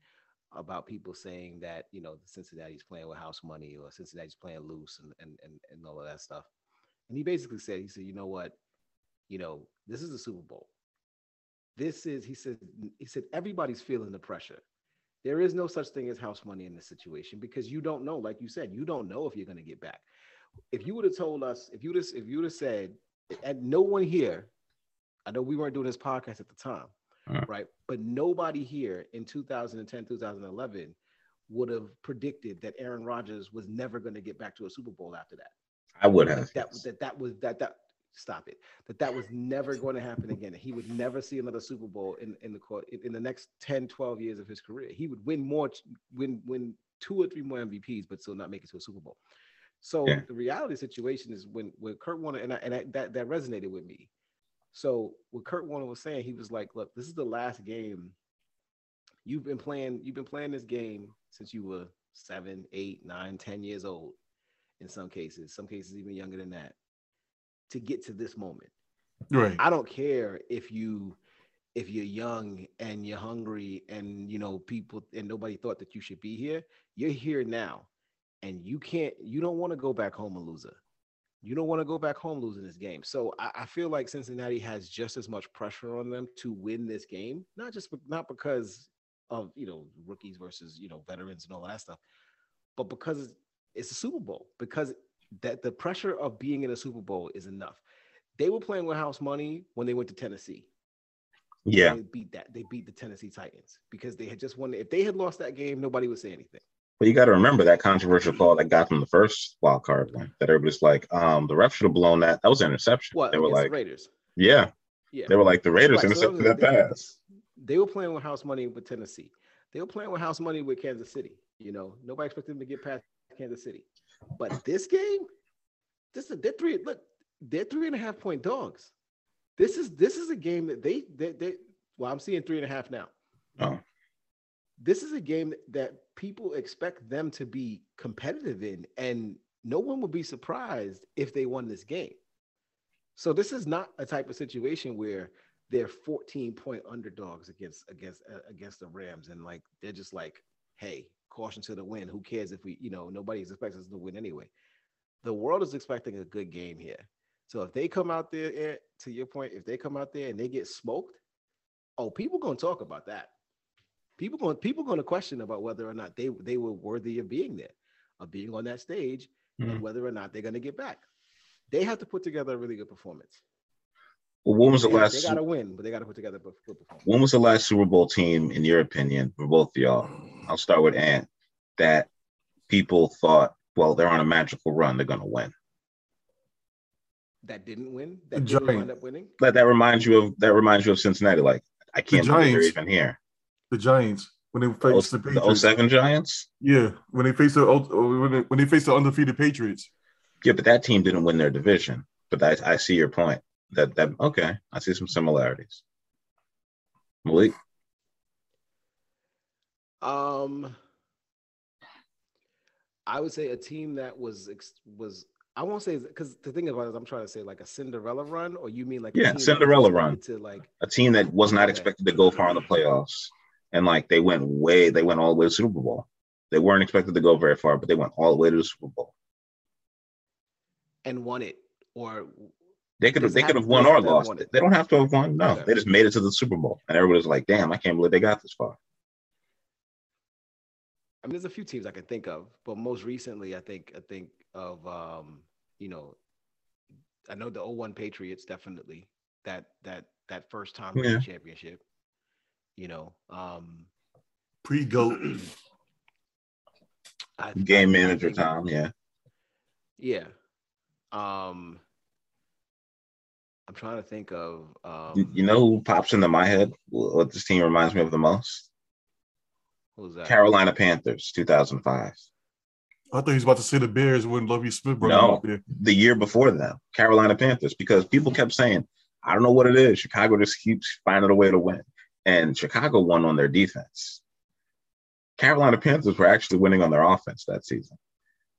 about people saying that, you know, the Cincinnati's playing with house money or Cincinnati's playing loose and, and, and, and all of that stuff. And he basically said, he said, you know what? you know, this is the Super Bowl. This is, he said, he said, everybody's feeling the pressure. There is no such thing as house money in this situation because you don't know, like you said, you don't know if you're going to get back. If you would have told us, if you would have, if you would have said, and no one here, I know we weren't doing this podcast at the time, Uh. right? But nobody here in 2010, 2011 would have predicted that Aaron Rodgers was never going to get back to a Super Bowl after that I would have. that that that was that that stop it. That that was never going to happen again. He would never see another super bowl in in the court in, in the next 10 12 years of his career. He would win more win win two or three more mvps but still not make it to a super bowl. So Yeah. the reality situation is when when kurt warner and, I, and I, that that resonated with me. So what kurt warner was saying he was like look this is the last game. You've been playing you've been playing this game since you were seven eight nine ten years old in some cases some cases even younger than that to get to this moment. Right. I don't care if you if you're young and you're hungry and you know people and nobody thought that you should be here. You're here now. And you can't you don't want to go back home a loser. You don't want to go back home losing this game. So I, I feel like Cincinnati has just as much pressure on them to win this game, not just not because of you know rookies versus you know veterans and all that stuff, but because it's a Super Bowl. Because that the pressure of being in a Super Bowl is enough. They were playing with house money when they went to Tennessee. Yeah. They beat that. They beat the Tennessee Titans because they had just won. If they had lost that game, nobody would say anything. But you got to remember that controversial call that got them the first wild card win. That everybody's like, um, the ref should have blown that. That was an interception. What they were like, the Raiders? yeah, Yeah, they were like the Raiders Right, so intercepted that that was- pass. they were playing with house money with Tennessee. They were playing with house money with Kansas City. You know, nobody expected them to get past Kansas City. But this game, this is they're three. Look, they're three and a half point dogs. This is this is a game that they they, they well, I'm seeing three and a half now. Oh. This is a game that people expect them to be competitive in, and no one would be surprised if they won this game. So this is not a type of situation where they're 14 point underdogs against against uh, against the Rams, and like they're just like, hey, caution to the wind. Who cares if we, you know, nobody's expecting us to win anyway. The world is expecting a good game here. So if they come out there, eh, to your point, if they come out there and they get smoked, oh, people gonna talk about that. People going people going to question about whether or not they they were worthy of being there, of being on that stage, Mhm. and whether or not they're going to get back. They have to put together a really good performance. Well, when was the They, last? they got to win, but they got to put together a good performance. When was the last Super Bowl team, in your opinion, for both of y'all? I'll start with Ant. That people thought, well, they're on a magical run, they're going to win. That didn't win. The That didn't wind up winning. That that reminds you of that reminds you of Cincinnati. Like I can't believe they're Giants. even here. The Giants when they faced the, the Patriots. 07 Giants. Yeah, when they faced the when they, when they faced the undefeated Patriots. Yeah, but that team didn't win their division. But I, I see your point. That that okay. I see some similarities. Malik, Um, I would say a team that was was I won't say because the thing about it is I'm trying to say like a Cinderella run, or you mean like a Yeah, team that was Cinderella run. to like a team that was not Okay. expected to go far in the playoffs, and like they went way, they went all the way to the Super Bowl. They weren't expected to go very far, but they went all the way to the Super Bowl. and won it, or They could have, they could have- have won or have to have lost. won it? They don't have to have won. No, Okay. they just made it to the Super Bowl, and everybody's like, "Damn, I can't believe they got this far." I mean, there's a few teams I can think of, but most recently, I think I think of um, you know, I know the 01 Patriots definitely that that that first time Yeah. championship. You know, um, Pre goat. [CLEARS THROAT] Game manager think- Tom, yeah. Yeah. Um, I'm trying to think of um, You, you know who pops into my head? What this team reminds me of the most? who's that? Carolina Panthers, 2005. I thought he was about to say the Bears when Lovie Smith brought No. him up there. the year before them, Carolina Panthers, because people kept saying, I don't know what it is. Chicago just keeps finding a way to win. And Chicago won on their defense. Carolina Panthers were actually winning on their offense that season.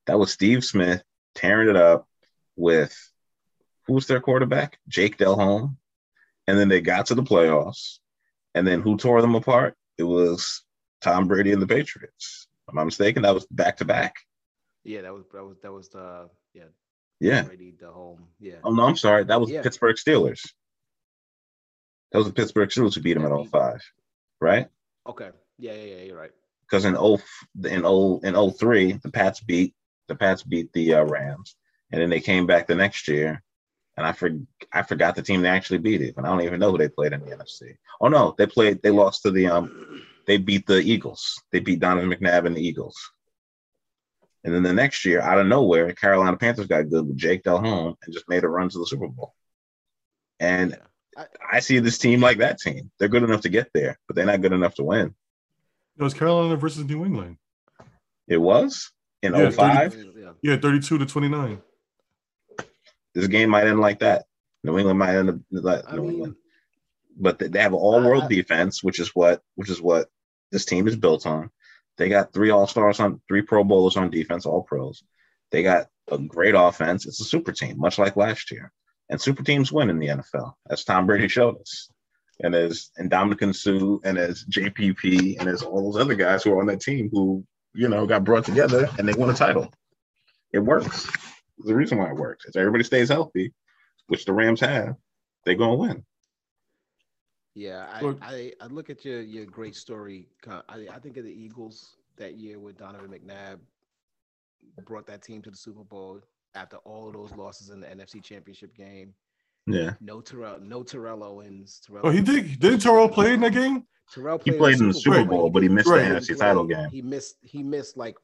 That was Steve Smith tearing it up with who's their quarterback? Jake Delhomme. And then they got to the playoffs. And then who tore them apart? It was Tom Brady and the Patriots. Am I mistaken? That was back to back. Yeah, that was that was that was the yeah Yeah. Brady the home yeah. Oh no, I'm sorry. That was Yeah. Pittsburgh Steelers. That was the Pittsburgh Steelers who beat them in 05, right? Okay. Yeah, yeah, yeah. You're right. Because in 0 in 0 in 03, the Pats beat the Pats beat the uh, Rams, and then they came back the next year, and I for, I forgot the team they actually beat it, and I don't even know who they played in the NFC. Oh no, they played they lost to the um they beat the Eagles. They beat Donovan McNabb and the Eagles. And then the next year, out of nowhere, Carolina Panthers got good with Jake Delhomme and just made a run to the Super Bowl. And I, I see this team like that team. They're good enough to get there, but they're not good enough to win. It was Carolina versus New England. It was in Yeah, 05. yeah. Yeah, 32 to 29. This game might end like that. New England might end up like New mean, England. But they- have all world I- I- defense, which is what which is what this team is built on. They got three all stars on three pro bowlers on defense, all pros. They got a great offense. It's a super team, much like last year. And super teams win in the NFL, as Tom Brady showed us. And as and Ndamukong Suh and as JPP and as all those other guys who are on that team who, you know, got brought together and they won a title. It works. There's a reason why it works. If everybody stays healthy, which the Rams have, they're gonna win. Yeah, I, Look- I, I look at your your great story. I, I think of the Eagles that year with Donovan McNabb brought that team to the Super Bowl after all of those losses in the NFC Championship game. Yeah. No Terrell, no Terrell Owens. Terrell Oh, he did. Didn't Terrell play in that game? Terrell He played, played in the Super Bowl, but he missed Right. the NFC title game. He missed. He missed like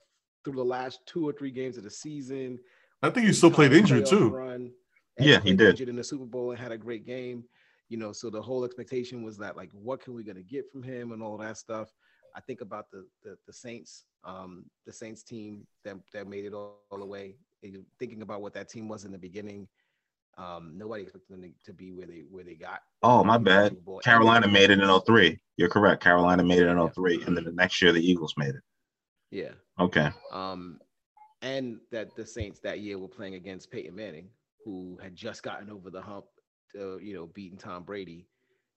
through the last two or three games of the season. I think he still played injured too. Run, Yeah, he did. Injured in the Super Bowl and had a great game. You know, so the whole expectation was that like, what can we gonna get from him and all that stuff. I think about the the, the Saints, um, the Saints team that that made it all, all the way. And Thinking about what that team was in the beginning, um, nobody expected them to, to be where they where they got. Oh, my bad. Super Bowl. And Carolina made it in 03. You're correct. Carolina made it in 03. And then the next year, the Eagles made it. Yeah. Okay. Um, and that the Saints that year were playing against Peyton Manning, who had just gotten over the hump, to, you know, beating Tom Brady,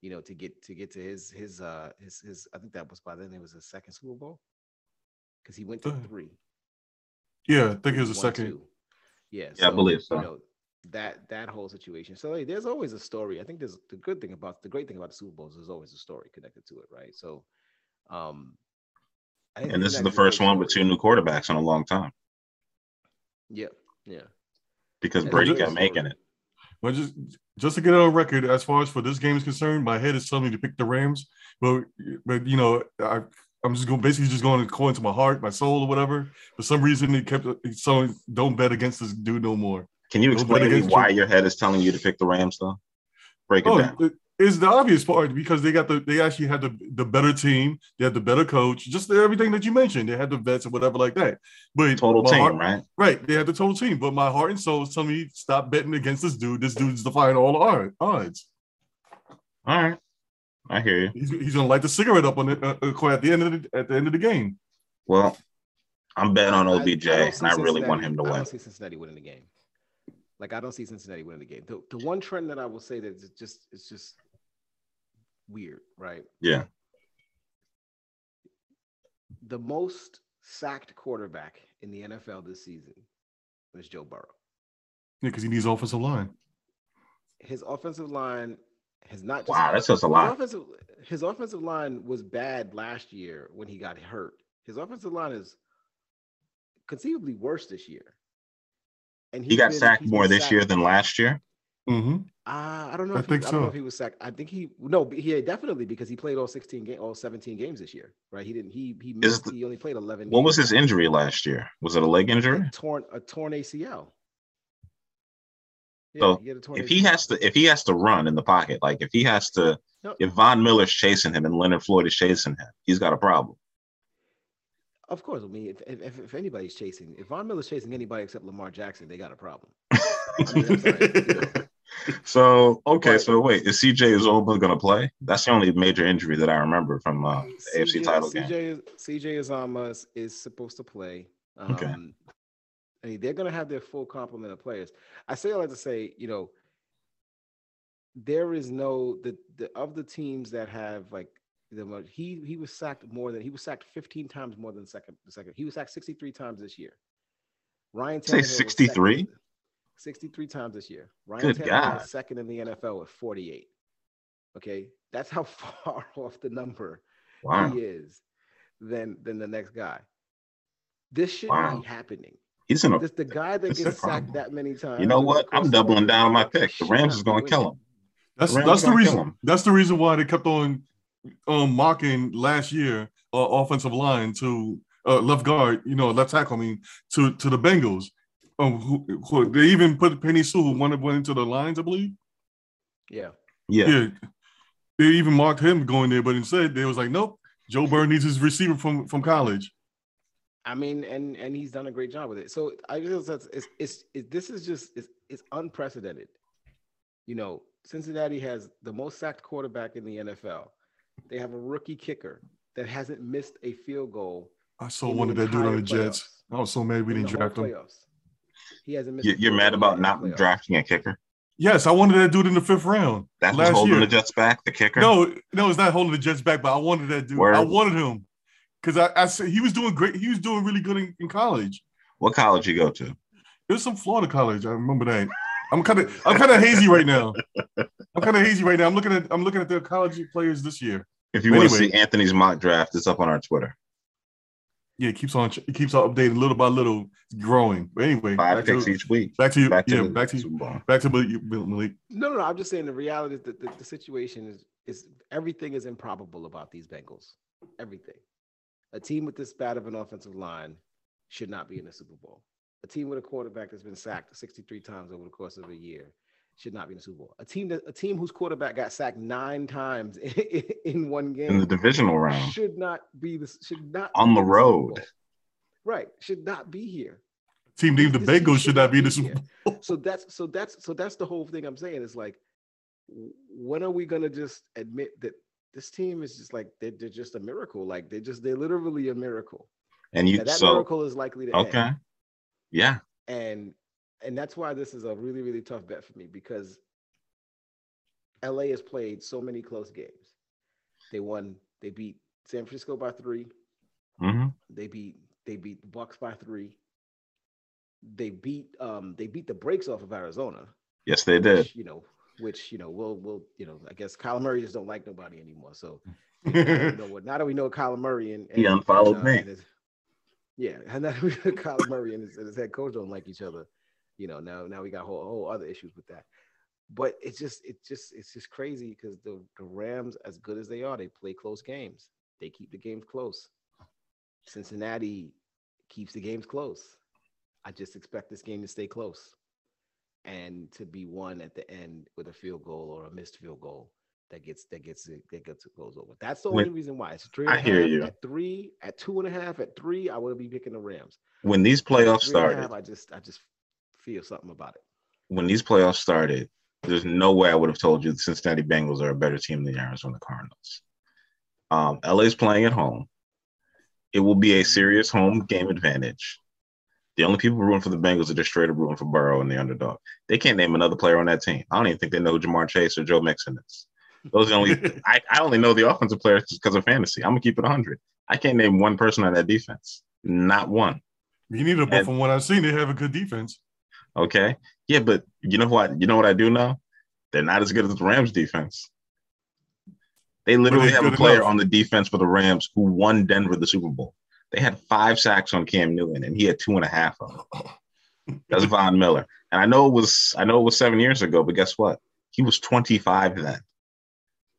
you know, to get to get to his his uh his his I think that was by then it was his second Super Bowl. Because he went to Uh, three. Yeah, I think it was the second. two. Yeah, Yeah, I believe so. You know, that that whole situation. So hey, there's always a story. I think there's the good thing about the great thing about the Super Bowls. There's always a story connected to it, right? So, um, I think And this is the actually a great first one with two new quarterbacks in a long time Yeah, yeah. because That's a Brady great kept making it. But just just to get it on record, as far as for this game is concerned, my head is telling me to pick the Rams. But but you know, I I'm just going basically just going according to my heart, my soul, or whatever. For some reason, it kept so don't bet against this dude no more. Can you Don't explain to me why you. your head is telling you to pick the Rams though? Break it Oh, down. it- it's the obvious part because they got the they actually had the the better team, they had the better coach, just everything that you mentioned. They had the vets and whatever like that. But Total team, heart- right? Right, they had the total team, but my heart and soul is telling me stop betting against this dude. This dude's defying all the odds. All right. I hear you. He's, he's gonna light the cigarette up on it uh, uh, at the end of the at the end of the game. Well, I'm betting on I- I OBJ, and I really want him to win. I win. don't see Cincinnati winning the game. Like I don't see Cincinnati winning the game. The, the one trend that I will say that it's just it's just weird, right? Yeah. The most sacked quarterback in the NFL this season was Joe Burrow. Yeah, because he needs offensive line. His offensive line has not. Just, Wow, that's just a his lot. offensive, his offensive line was bad last year when he got hurt. His offensive line is conceivably worse this year. And He he's got been- sacked he's more been this sacked- year than last year. Hmm Uh, I don't know. I if think he, I don't know so. if he was sacked. I think he no, He definitely because he played all sixteen game, all seventeen games this year, right? He didn't. He he missed. the- he only played eleven. What was his injury last year? Was it a leg injury? A torn a torn ACL. Yeah, So, he had a torn If he has to, if he has to run in the pocket, like if he has to, No. if Von Miller's chasing him and Leonard Floyd is chasing him, he's got a problem. Of course, I mean, if, if, if anybody's chasing, if Von Miller's chasing anybody except Lamar Jackson, they got a problem. [LAUGHS] mean, I'm sorry, you know. So okay, But- so wait, is CJ Uzomah gonna play? That's the only major injury that I remember from uh, the AFC title game. CJ, is- CJ Uzomah is, is supposed to play. Um, Okay. I mean, they're going to have their full complement of players. I say all that to say, you know, there is no the, the of the teams that have like the he he was sacked more than he was sacked 15 times more than second second he was sacked 63 times this year. Ryan Say Tannehill was 63? Second- 63 times this year. Ryan Good Tannehill God. is second in the NFL with 48. Okay, that's how [LAUGHS] far off the number Wow, he is than than the next guy. This shouldn't Wow. be happening. he's in a. This the guy that gets sacked that many times. You know what? I'm doubling down on my pick. The Rams is going to kill him. That's The that's the reason. That's the reason why they kept on um mocking last year uh, offensive line to uh, left guard, you know, left tackle. I mean, to to the Bengals. Um, who, who, they even put Penei Sewell, who went went into the lines, I believe. Yeah. Yeah. Yeah. They even marked him going there, but instead they was like, nope, Joe Burrow needs his receiver from from college. I mean, and and he's done a great job with it. So I just it's it's, it's, it's this is just it's, it's unprecedented. You know, Cincinnati has the most sacked quarterback in the NFL. They have a rookie kicker that hasn't missed a field goal. I so in the wanted that dude on the entire Jets. I was so mad we in didn't draft him. playoffs. He hasn't missed. You- a You're mad about not playoffs. drafting a kicker? Yes, I wanted that dude in the fifth round. That's what's last holding year. the Jets back. The kicker. No, no, it's not holding the Jets back, but I wanted that dude. Word. I wanted him because I, I said he was doing great. He was doing really good in, in college. What college you go to? It was some Florida college. I remember that. I'm kind of I'm kind of hazy right now. I'm kind of hazy right now. I'm looking at I'm looking at the college players this year. If you want to see Anthony's mock draft, it's up on our Twitter. Yeah, it keeps on it keeps on updating little by little, growing. But anyway, Five back picks to, each week. back to you. Back yeah, the back to you. Back to Malik. Malik. No, no, no. I'm just saying the reality is that the, the situation is is everything is improbable about these Bengals. Everything. A team with this bad of an offensive line should not be in the Super Bowl. A team with a quarterback that's been sacked 63 times over the course of a year should not be in the Super Bowl. A team that a team whose quarterback got sacked nine times in, [LAUGHS] in one game In the divisional round, should not be the should not On be the in road. Right, should not be here. Team named the This team Bengals should not be in the. Super Bowl. So that's so that's so that's the whole thing I'm saying. is like, when are we gonna just admit that this team is just like they're, they're just a miracle? Like they're just they're literally a miracle. and you Now, that so miracle is likely to okay, end. yeah. And and that's why this is a really really tough bet for me because LA has played so many close games. They won. They beat San Francisco by 3 hmm They beat they beat the Bucs by three. They beat um they beat the brakes off of Arizona. Yes, they did. Which, you know, which you know, we'll we'll you know, I guess Kyler Murray just don't like nobody anymore. So [LAUGHS] you know what? Now that we know Kyler Murray and, He and- unfollowed and, uh, me. and his- yeah, [LAUGHS] and that Kyler Murray and his, and his head coach don't like each other. You know, now now we got whole whole other issues with that. But it's just it's just it's just crazy because the the Rams, as good as they are, they play close games. They keep the games close. Cincinnati keeps the games close. I just expect this game to stay close and to be won at the end with a field goal or a missed field goal that gets that gets it that gets it goes over. That's the When- only reason why. It's three. I hear half, you. At three, at two and a half, at three, I would be picking the Rams. When these playoffs three and a started, half, I just I just feel something about it. when these playoffs started, there's no way I would have told you the Cincinnati Bengals are a better team than the Arizona Cardinals. Um, is playing at home. It will be a serious home game advantage. The only people rooting for the Bengals are just straight up rooting for Burrow and the underdog. They can't name another player on that team. I don't even think they know who Ja'Marr Chase or Joe Mixon is. Those are the only. [LAUGHS] I, I only know the offensive players just because of fantasy. I'm gonna keep it 100. I can't name one person on that defense. Not one. You need a but from what I've seen, they have a good defense. Okay. Yeah, but you know what? You know what I do know? They're not as good as the Rams defense. They literally they're have a player enough. on the defense for the Rams who won Denver the Super Bowl. They had five sacks on Cam Newton, and he had two and a half of them. That's Von Miller. And I know it was I know it was seven years ago, but guess what? He was 25 then.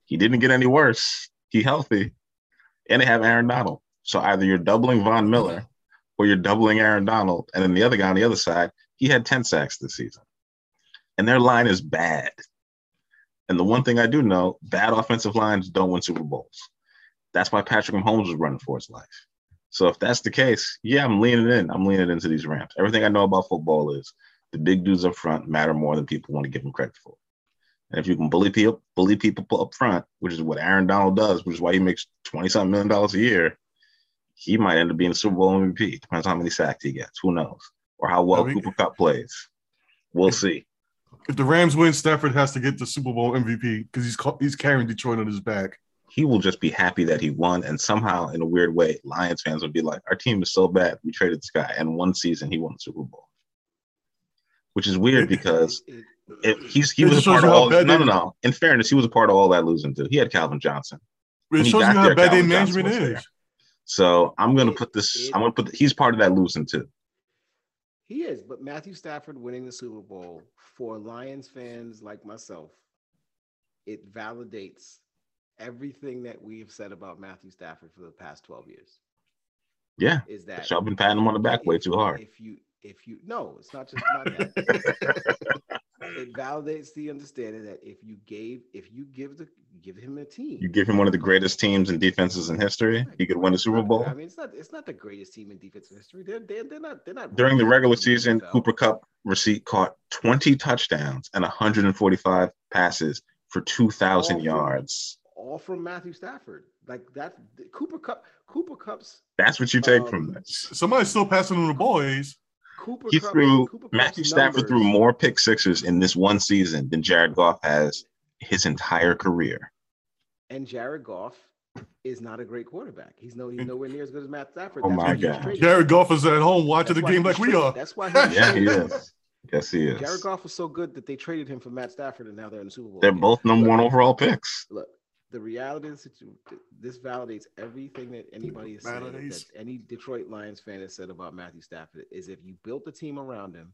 He didn't get any worse. He healthy. And they have Aaron Donald. So either you're doubling Von Miller or you're doubling Aaron Donald. And then the other guy on the other side, he had 10 sacks this season. And their line is bad. And the one thing I do know, bad offensive lines don't win Super Bowls. That's why Patrick Mahomes was running for his life. So if that's the case, yeah, I'm leaning in. I'm leaning into these Rams. Everything I know about football is the big dudes up front matter more than people want to give them credit for. And if you can bully people, bully people up front, which is what Aaron Donald does, which is why he makes twenty something million dollars a year, he might end up being a Super Bowl MVP. Depends on how many sacks he gets. Who knows? Or how well Yeah, we- Cooper Kupp plays. We'll see. If the Rams win, Stafford has to get the Super Bowl MVP because he's ca- he's carrying Detroit on his back. He will just be happy that he won, and somehow, in a weird way, Lions fans will be like, "Our team is so bad, we traded this guy, and one season he won the Super Bowl." Which is weird because It- if he's he It was a part of all. No, no, no. In fairness, he was a part of all that losing too. He had Calvin Johnson. It When he shows you got how there, bad their Calvin Johnson management is. there. So I'm gonna It- put this. I'm gonna put. He's part of that losing too. He is, but Matthew Stafford winning the Super Bowl for Lions fans like myself, it validates everything that we've said about Matthew Stafford for the past 12 years. Yeah, Is that I've been patting him on the back way too hard. If you if you no, it's not just not that. [LAUGHS] [LAUGHS] it validates the understanding that if you gave if you give the give him a team. You give him one of the greatest teams and defenses in history. He could win the Super Bowl. I mean, it's not it's not the greatest team in defensive history. They're they're, they're not they're not During the regular season, NFL. Cooper Kupp receipt caught 20 touchdowns and 145 passes for 2,000 Awful. yards. all from Matthew Stafford. Like that, Cooper Kupp. Cooper Kupps. That's what you take Um, from this. Somebody's still passing on the boys. Cooper He Cup, threw Cooper Kupp's Matthew Stafford threw more pick sixes in this one season than Jared Goff has his entire career. And Jared Goff is not a great quarterback. He's no he's mm. nowhere near as good as Matt Stafford. Oh That's my why he was God. Jared Goff is at home watching That's the game he was like we are. That's why he was Yeah, he traded. is. Yes, he is. Jared Goff was so good that they traded him for Matt Stafford, and now they're in the Super Bowl. They're again. both number Look, one overall picks. Look, the reality is situ- this validates everything that anybody has said. That any Detroit Lions fan has said about Matthew Stafford is if you built the team around him,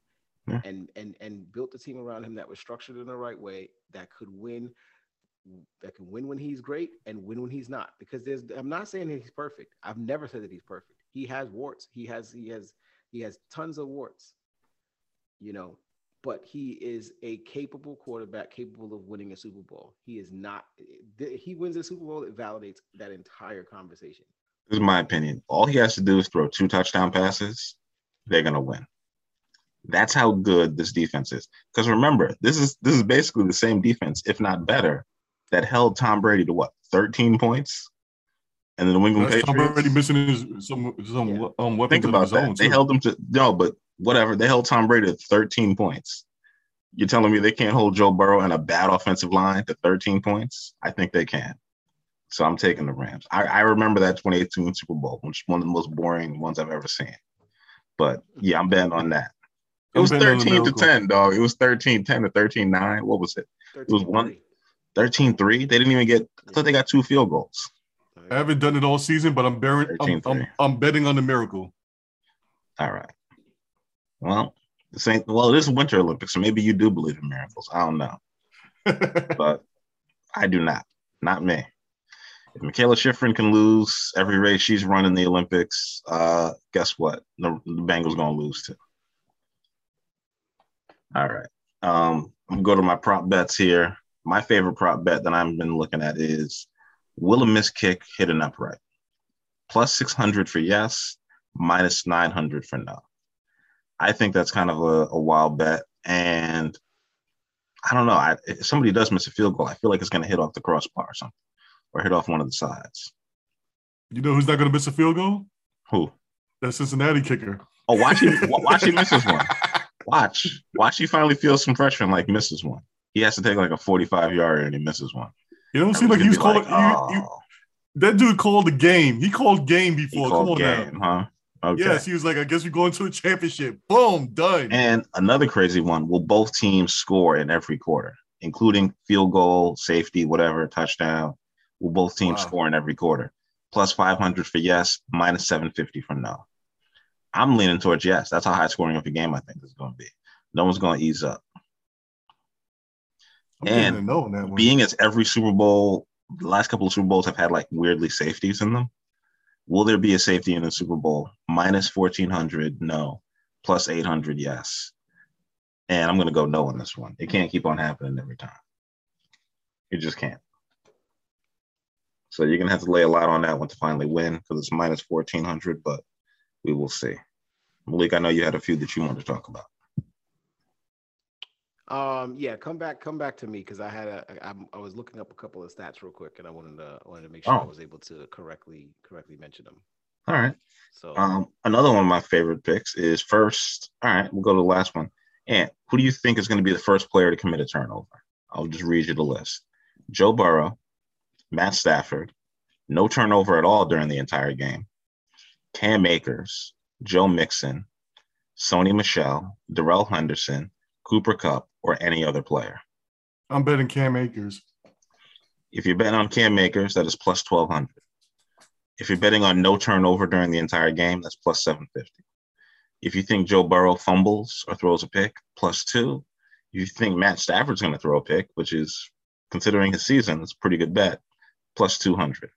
Yeah. and and and built the team around him that was structured in the right way, that could win, that can win when he's great and win when he's not. Because there's, I'm not saying that he's perfect. I've never said that he's perfect. He has warts. He has he has he has tons of warts. You know, but he is a capable quarterback, capable of winning a Super Bowl. He is not. He wins a Super Bowl. It validates that entire conversation. This is my opinion. All he has to do is throw two touchdown passes. They're gonna win. That's how good this defense is. Because remember, this is this is basically the same defense, if not better, that held Tom Brady to what 13 points, and the New England That's Tom Brady missing his some some Yeah. um weapons Think of about his that. own. They held them to no, but whatever. They held Tom Brady to 13 points. You're telling me they can't hold Joe Burrow and a bad offensive line to 13 points? I think they can. So I'm taking the Rams. I, I remember that 2018 Super Bowl, which is one of the most boring ones I've ever seen. But yeah, I'm betting on that. It was 13 to 10, dog. It was 13 10 to 13 9. What was it? It was one 13 3. They didn't even get, I thought they got two field goals. I haven't done it all season, but I'm, bearing, I'm, I'm, I'm betting on the miracle. All right. Well, the same. Well, it is Winter Olympics, so maybe you do believe in miracles. I don't know, [LAUGHS] but I do not. Not me. If Mikaela Shiffrin can lose every race she's run in the Olympics, uh, guess what? The, the Bengals gonna lose too. All right. Um, I'm gonna go to my prop bets here. My favorite prop bet that I've been looking at is will a missed kick hit an upright? Plus 600 for yes, minus 900 for no. I think that's kind of a, a wild bet. And I don't know. I, if somebody does miss a field goal, I feel like it's going to hit off the crossbar or something or hit off one of the sides. You know who's not going to miss a field goal? Who? That Cincinnati kicker. Oh, watch him! [LAUGHS] watch him misses one. Watch, watch. He finally feels some pressure and like misses one. He has to take like a forty-five yarder and he misses one. You don't seem like he was calling. Like, oh. that dude called the game. He called game before. Called Come on game, now. huh? Okay. Yes, he was like, I guess we're going to a championship. Boom, done. And another crazy one: Will both teams score in every quarter, including field goal, safety, whatever, touchdown? Will both teams wow. score in every quarter? Plus 500 for yes, minus 750 for no. I'm leaning towards yes. That's how high scoring of a game I think is going to be. No one's going to ease up. I'm and being as every Super Bowl, the last couple of Super Bowls have had like weirdly safeties in them. Will there be a safety in the Super Bowl? Minus 1400, no. Plus 800, yes. And I'm going to go no on this one. It can't keep on happening every time. It just can't. So you're gonna have to lay a lot on that one to finally win because it's minus fourteen hundred, but we will see. Malik, I know you had a few that you wanted to talk about. Um, yeah, come back, come back to me because I had a, I, I was looking up a couple of stats real quick, and I wanted to, I wanted to make sure oh. I was able to correctly, correctly mention them. All right. So, um, another one of my favorite picks is first. All right, we'll go to the last one. And who do you think is going to be the first player to commit a turnover? I'll just read you the list: Joe Burrow, Matt Stafford, no turnover at all during the entire game. Cam Akers, Joe Mixon, Sony Michel, Darrell Henderson, Cooper Kupp, or any other player. I'm betting Cam Akers. If you're betting on Cam Akers, that is plus 1200. If you're betting on no turnover during the entire game, that's plus 750. If you think Joe Burrow fumbles or throws a pick, plus two. If you think Matt Stafford's going to throw a pick, which is considering his season, it's a pretty good bet, plus 200.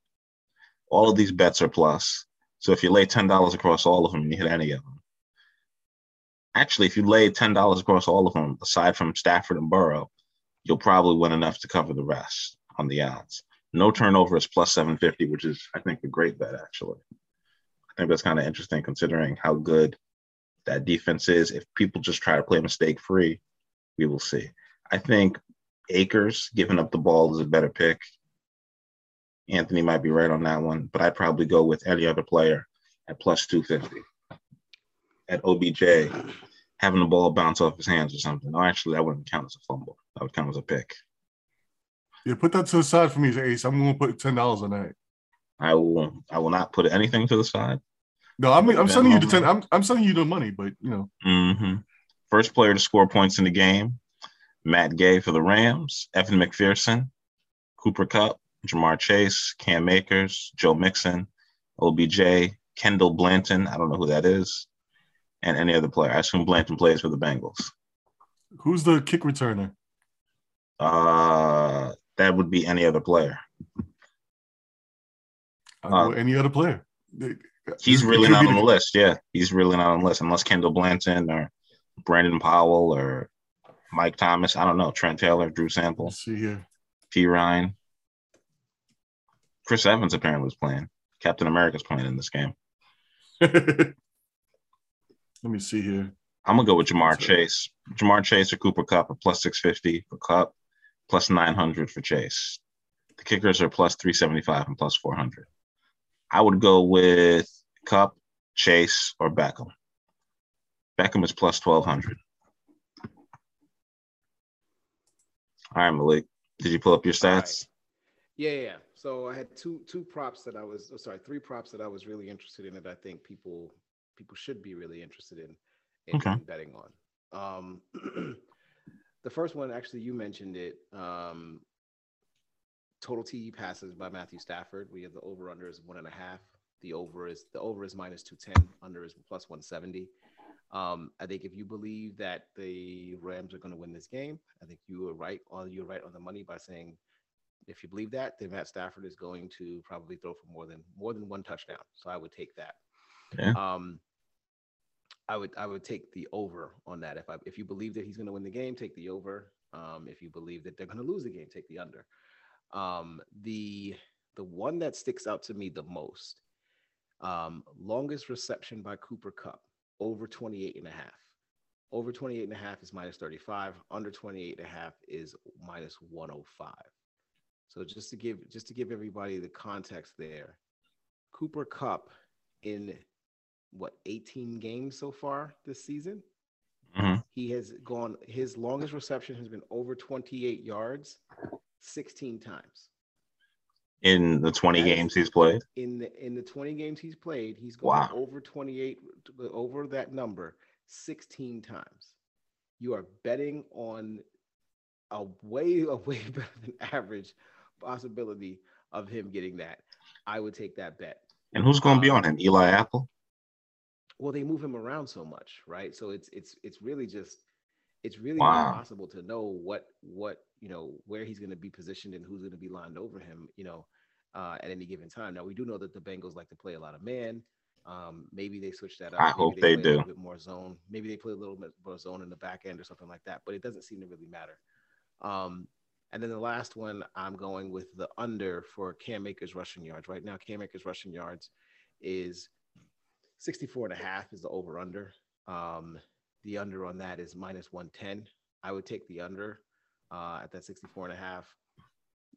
All of these bets are plus. So if you lay $10 across all of them, and you hit any of them. Actually, if you lay $10 across all of them, aside from Stafford and Burrow, you'll probably win enough to cover the rest on the odds. No turnover is plus 750, which is, I think, a great bet, actually. I think that's kind of interesting considering how good that defense is. If people just try to play mistake free, we will see. I think Akers giving up the ball is a better pick. Anthony might be right on that one, but I'd probably go with any other player at plus 250. At OBJ, having the ball bounce off his hands or something. No, actually, that wouldn't count as a fumble. That would count as a pick. Yeah, put that to the side for me, Ace. I'm going to put ten dollars on that. I will. I will not put anything to the side. No, I mean, I'm sending you the ten. I'm, I'm sending you the money, but you know. Mm-hmm. First player to score points in the game: Matt Gay for the Rams, Evan McPherson, Cooper Kupp, Ja'Marr Chase, Cam Akers, Joe Mixon, OBJ, Kendall Blanton. I don't know who that is, and any other player. I assume Blanton plays for the Bengals. Who's the kick returner? Uh, that would be any other player. Uh, any other player. He's really not on the list. Yeah, he's really not on the list unless Kendall Blanton or Brandon Powell or Mike Thomas. I don't know. Trent Taylor, Drew Sample. Let's see here. Perine. Chris Evans apparently was playing. Captain America's playing in this game. [LAUGHS] Let me see here. I'm gonna go with Ja'Marr Chase. Ja'Marr Chase or Cooper Kupp at plus 650 for Kupp, plus 900 for Chase. The kickers are plus 375 and plus 400. I would go with Kupp, Chase, or Beckham. Beckham is plus 1200. All right, Malik. Did you pull up your stats? Yeah, yeah. So I had two two props that I was oh, sorry, three props that I was really interested in that I think people people should be really interested in, in Okay. betting on. Um, [CLEARS THROAT] the first one, actually, you mentioned it. Um, total TD passes by Matthew Stafford. We have the over under is one and a half. The over is the over is minus two ten. Under is plus one seventy. Um, I think if you believe that the Rams are going to win this game, I think you were right on you're right on the money by saying if you believe that, then Matt Stafford is going to probably throw for more than more than one touchdown. So I would take that. Yeah. Um, I would I would take the over on that. If I if you believe that he's going to win the game, take the over. Um, if you believe that they're going to lose the game, take the under. Um, the the one that sticks out to me the most, um, longest reception by Cooper Kupp, over 28 and a half. Over 28 and a half is minus 35. Under 28 and a half is minus 105. So just to give just to give everybody the context there, Cooper Kupp in what 18 games so far this season, Mhm. he has gone his longest reception has been over 28 yards 16 times. In the 20 That is- games he's played. In the in the 20 games he's played, he's gone Wow. over 28 over that number 16 times. You are betting on a way [LAUGHS] a way better than average possibility of him getting that. I would take that bet. And who's going to be Um, on him? Eli Apple? Well they move him around so much right? So it's it's it's really just it's really Wow. impossible to know what what you know where he's going to be positioned and who's going to be lined over him you know uh, at any given time. Now we do know that the bengals like to play a lot of man. Um, maybe they switch that up. I maybe hope they play do. a little bit more zone. Maybe they play a little bit more zone in the back end or something like that but it doesn't seem to really matter. Um, and then the last one i'm going with the under for cam akers rushing yards. Right now cam akers rushing yards is 64 and a half is the over under. Um, the under on that is minus 110. I would take the under uh, at that 64 and a half.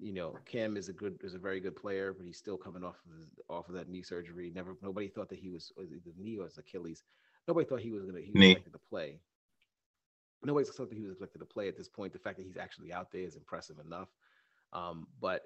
You know, Cam is a good is a very good player, but he's still coming off of his, off of that knee surgery. Never nobody thought that he was was the knee or his Achilles. Nobody thought he was gonna he was Knee. expected to play. Nobody thought that he was expected to play at this point. The fact that he's actually out there is impressive enough. Um, but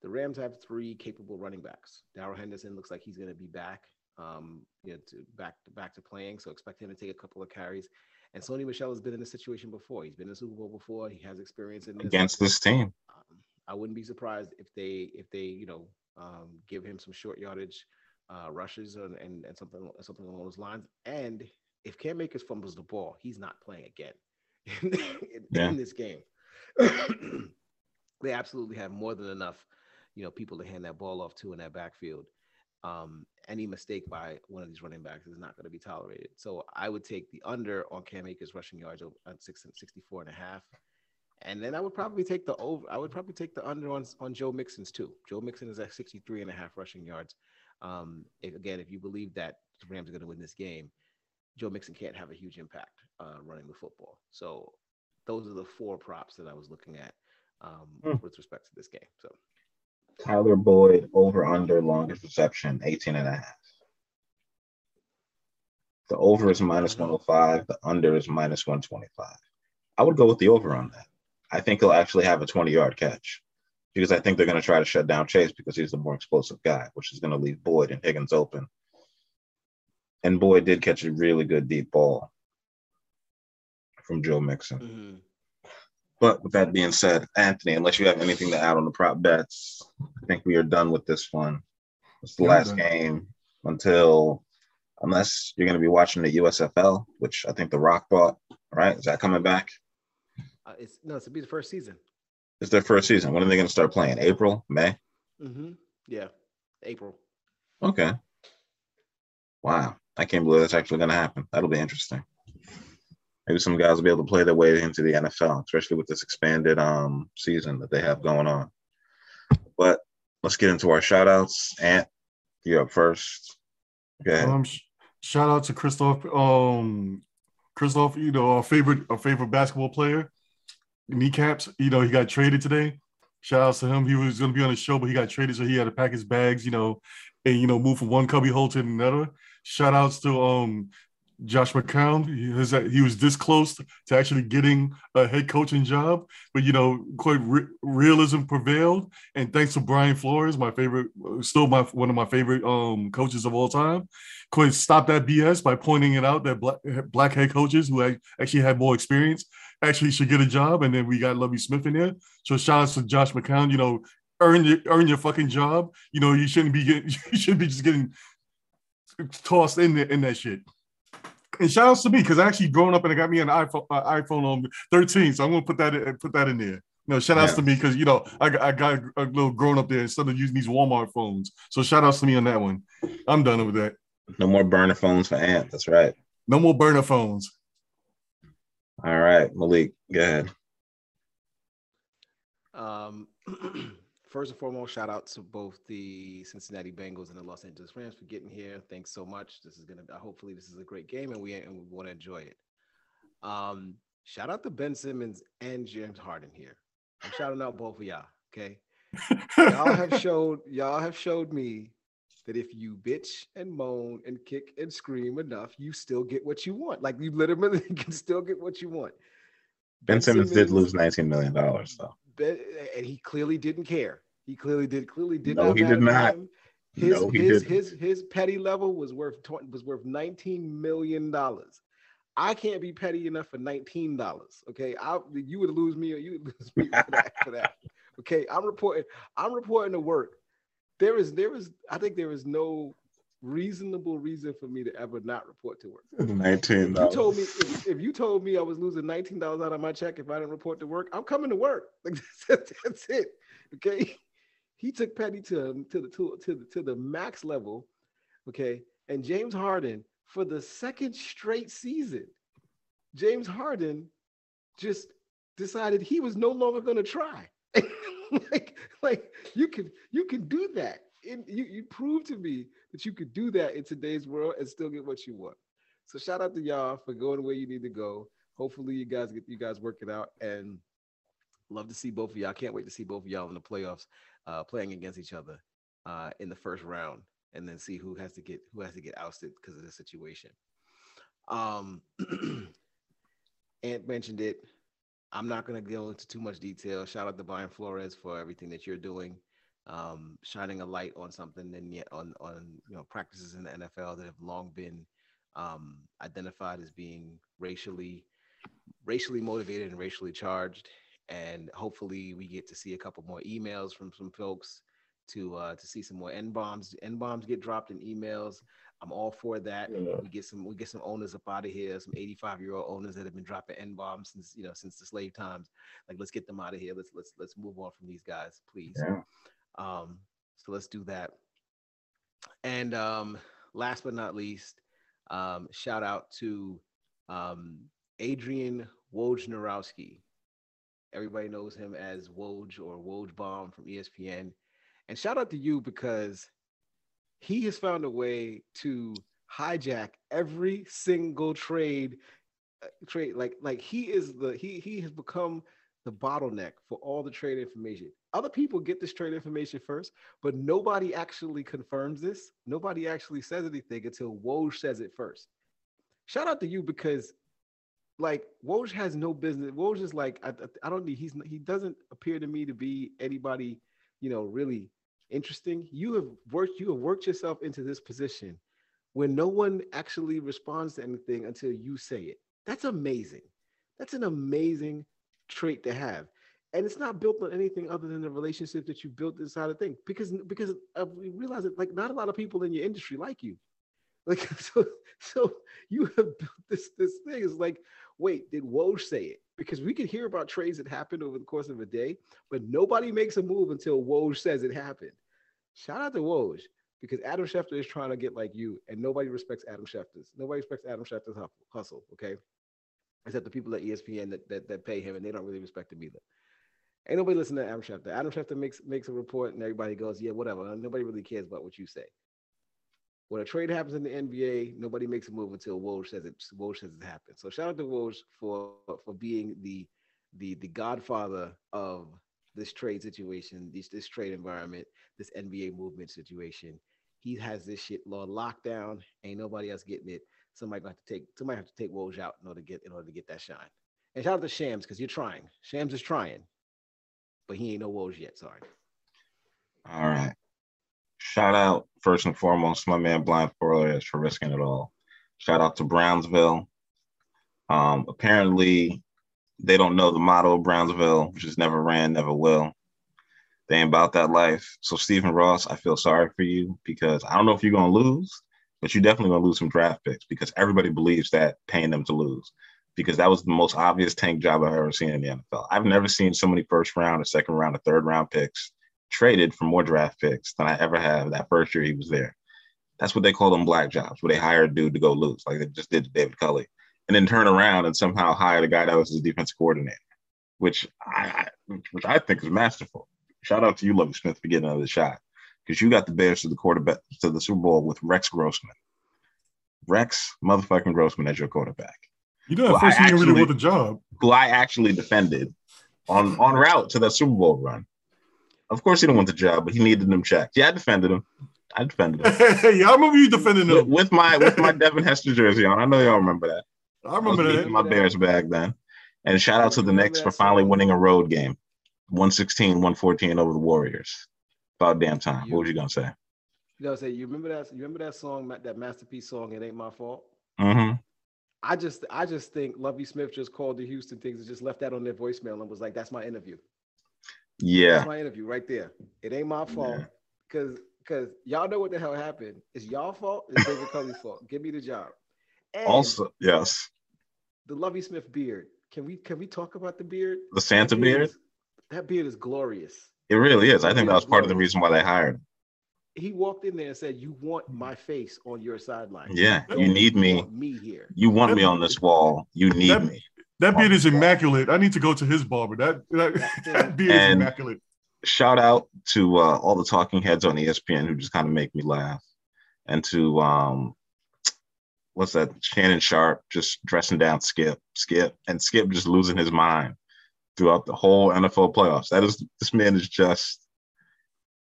the Rams have three capable running backs. Darrell Henderson looks like he's going to be back, um, you know, to back back to playing. So expect him to take a couple of carries. And Sony Michel has been in this situation before. He's been in the Super Bowl before. He has experience in this. Against this team. Um, I wouldn't be surprised if they if they you know um, give him some short yardage uh, rushes and, and and something something along those lines. And if Cam Akers fumbles the ball, he's not playing again [LAUGHS] in, in, Yeah. in this game. [CLEARS THROAT] they absolutely have more than enough, you know, people to hand that ball off to in that backfield. Um, any mistake by one of these running backs is not going to be tolerated. So I would take the under on Cam Akers rushing yards over- at six, 64 and a half. And then I would probably take the over. I would probably take the under on, on Joe Mixon's too. Joe Mixon is at 63 and a half rushing yards. Um, if, again, if you believe that the Rams are going to win this game, Joe Mixon can't have a huge impact uh, running the football. So those are the four props that I was looking at um, Hmm. with respect to this game. So Tyler Boyd over under longest reception 18 and a half. The over is minus 105, the under is minus 125. I would go with the over on that. I think he'll actually have a 20 yard catch because I think they're going to try to shut down Chase because he's the more explosive guy, which is going to leave Boyd and Higgins open. And Boyd did catch a really good deep ball from Joe Mixon. Mm-hmm. But with that being said, Anthony, unless you have anything to add on the prop bets, I think we are done with this one. It's the Yeah, last game until, unless you're going to be watching the USFL, which I think The Rock bought. Right? Is that coming back? uh, it's no, it's to be the first season. It's their first season. When are they going to start playing? April, May? Mm-hmm. Yeah, April. Okay. Wow, I can't believe that's actually going to happen. That'll be interesting. Maybe some guys will be able to play their way into the NFL, especially with this expanded um season that they have going on. But let's get into our shout outs. Ant, you're up first. Ahead. Um, sh- shout out to Christoph. Um, Christoph, you know, our favorite, our favorite basketball player. Kneecaps, you know, he got traded today. Shout out to him. He was going to be on the show, but he got traded, so he had to pack his bags, you know, and you know, move from one cubby hole to another. Shout outs to um Josh McCown. He, was this close to actually getting a head coaching job, but you know, quite re- realism prevailed. And thanks to Brian Flores, my favorite, still my one of my favorite um, coaches of all time, quite stopped that BS by pointing it out that black, black head coaches who actually had more experience actually should get a job. And then we got Lovie Smith in there. So shout out to Josh McCown. You know, earn your earn your fucking job. You know, you shouldn't be getting [LAUGHS] you shouldn't be just getting tossed in there in that shit. And shout outs to me because I actually grown up and I got me an iPhone uh, iPhone on 13, so I'm gonna put that in, put that in there. No, know, shout outs yeah. to me because you know I, I got a little grown up there instead of using these Walmart phones. So shout outs to me on that one. I'm done with that. No more burner phones for Ant. That's right. No more burner phones. All right, Malik, go ahead. Um, [CLEARS THROAT] first and foremost, shout out to both the Cincinnati Bengals and the Los Angeles Rams for getting here. Thanks so much. This is gonna hopefully this is a great game and we and we want to enjoy it. Um, shout out to Ben Simmons and James Harden here. I'm shouting out both of y'all. Okay, y'all have [LAUGHS] showed y'all have showed me that if you bitch and moan and kick and scream enough, you still get what you want. Like you literally [LAUGHS] can still get what you want. Ben, ben Simmons, Simmons, did lose 19 million dollars though. And he clearly didn't care. He clearly did clearly did no, not. he did not. His, no, he his, his his petty level was worth 20, was worth 19 million dollars. I can't be petty enough for nineteen dollars. Okay, I you would lose me or you would lose me for that, for that. [LAUGHS] Okay, I'm reporting. I'm reporting to work there is there is I think there is no reasonable reason for me to ever not report to work. [LAUGHS] Nineteen. You told me if, if, you told me I was losing nineteen dollars out of my check if I didn't report to work, I'm coming to work. [LAUGHS] Like that's, that's it. Okay. He took Petty to to the to, to the to the max level. Okay. And James Harden for the second straight season, James Harden just decided he was no longer going to try. [LAUGHS] like, like you can you can do that. And you you prove to me that you could do that in today's world and still get what you want. So shout out to y'all for going where you need to go. Hopefully you guys get you guys work it out and love to see both of y'all. I can't wait to see both of y'all in the playoffs uh, playing against each other uh, in the first round and then see who has to get who has to get ousted because of the situation. Um [CLEARS THROAT] Ant mentioned it. I'm not going to go into too much detail. Shout out to Brian Flores for everything that you're doing, um, shining a light on something and yet on on you know practices in the NFL that have long been um, identified as being racially racially motivated and racially charged. And hopefully, we get to see a couple more emails from some folks to uh, to see some more n bombs. N bombs get dropped in emails. I'm all for that. Yeah. We get some we get some owners up out of here, some 85 year old owners that have been dropping n bombs since you know since the slave times. Like let's get them out of here. Let's let's let's move on from these guys, please. Yeah. Um, so let's do that. And um, last but not least, um, shout out to um, Adrian Wojnarowski. Everybody knows him as Woj or Woj Bomb from ESPN. And shout out to you because he has found a way to hijack every single trade uh, trade like like he is the he he has become the bottleneck for all the trade information. Other people get this trade information first, but nobody actually confirms this. Nobody actually says anything until Woj says it first. Shout out to you because like Woj has no business. Woj is like I, I don't need he's he doesn't appear to me to be anybody, you know, really interesting. You have worked you have worked yourself into this position where no one actually responds to anything until you say it. That's amazing. That's an amazing trait to have. And it's not built on anything other than the relationship that you built inside of thing. Because because uh, we realize that like not a lot of people in your industry like you. [LAUGHS] Like so so you have built this this thing. It's like, wait, did Woj say it? because we could hear about trades that happened over the course of a day, but nobody makes a move until Woj says it happened. Shout out to Woj because Adam Schefter is trying to get like you, and nobody respects Adam Schefter's. Nobody respects Adam Schefter's hustle. Okay, except the people at ESPN that, that that pay him, and they don't really respect him either. Ain't nobody listening to Adam Schefter. Adam Schefter makes makes a report, and everybody goes, "Yeah, whatever." Nobody really cares about what you say. When a trade happens in the NBA, nobody makes a move until Woj says it. Woj says it happened. So shout out to Woj for for being the the the godfather of this trade situation, this this trade environment, this NBA movement situation. He has this shit law locked down. Ain't nobody else getting it. Somebody have to take somebody have to take Woj out in order to get in order to get that shine. And shout out to Shams because you're trying. Shams is trying, but he ain't no Woj yet. Sorry. All right. Shout out first and foremost my man Blind for risking it all. Shout out to Brownsville. Um, apparently, they don't know the motto of Brownsville, which is never ran, never will. They ain't about that life. So, Stephen Ross, I feel sorry for you because I don't know if you're going to lose, but you're definitely going to lose some draft picks because everybody believes that paying them to lose because that was the most obvious tank job I've ever seen in the NFL. I've never seen so many first round or second round or third round picks traded for more draft picks than I ever have that first year he was there. That's what they call them black jobs, where they hire a dude to go lose, like they just did to David Culley, and then turn around and somehow hire the guy that was his defense coordinator, which I, which I think is masterful. Shout out to you, Lovie Smith, for getting another shot because you got the Bears to the quarterback to the Super Bowl with Rex Grossman. Rex motherfucking Grossman as your quarterback. You know, at first he didn't really want the job. Who I actually defended on on route to that Super Bowl run. Of course, he didn't want the job, but he needed them checked. Yeah, I defended him. I defended him. [LAUGHS] yeah, I remember you defending him with, with my with my Devin Hester jersey on. I know y'all remember that. I remember I that. My Bears bag then. And shout out to the Knicks for finally winning a road game. 116, 114 over the Warriors. About damn time. You, what was you gonna say? You know, say you remember that you remember that song, that masterpiece song, It Ain't My Fault? Mm-hmm. I just I just think Lovie Smith just called the Houston things and just left that on their voicemail and was like, that's my interview. Yeah. That's my interview right there. It ain't my fault. Because yeah. because y'all know what the hell happened. It's y'all fault, it's David Culley's fault. Give me the job. And also, yes. The Lovie Smith beard. Can we can we talk about the beard? The Santa that beard? beard? Is, that beard is glorious. It really is. I think that was part of the reason why they hired him. He walked in there and said, "You want my face on your sideline? Yeah, you, you need me. me here. You want that, me on this wall. You need that, me." That beard is immaculate. I need to go to his barber. That that, [LAUGHS] that beard is immaculate. Shout out to uh, all the talking heads on ESPN who just kind of make me laugh, and to um, what's that? Shannon Sharpe just dressing down Skip, Skip, and Skip just losing his mind throughout the whole NFL playoffs. That is, this man is just.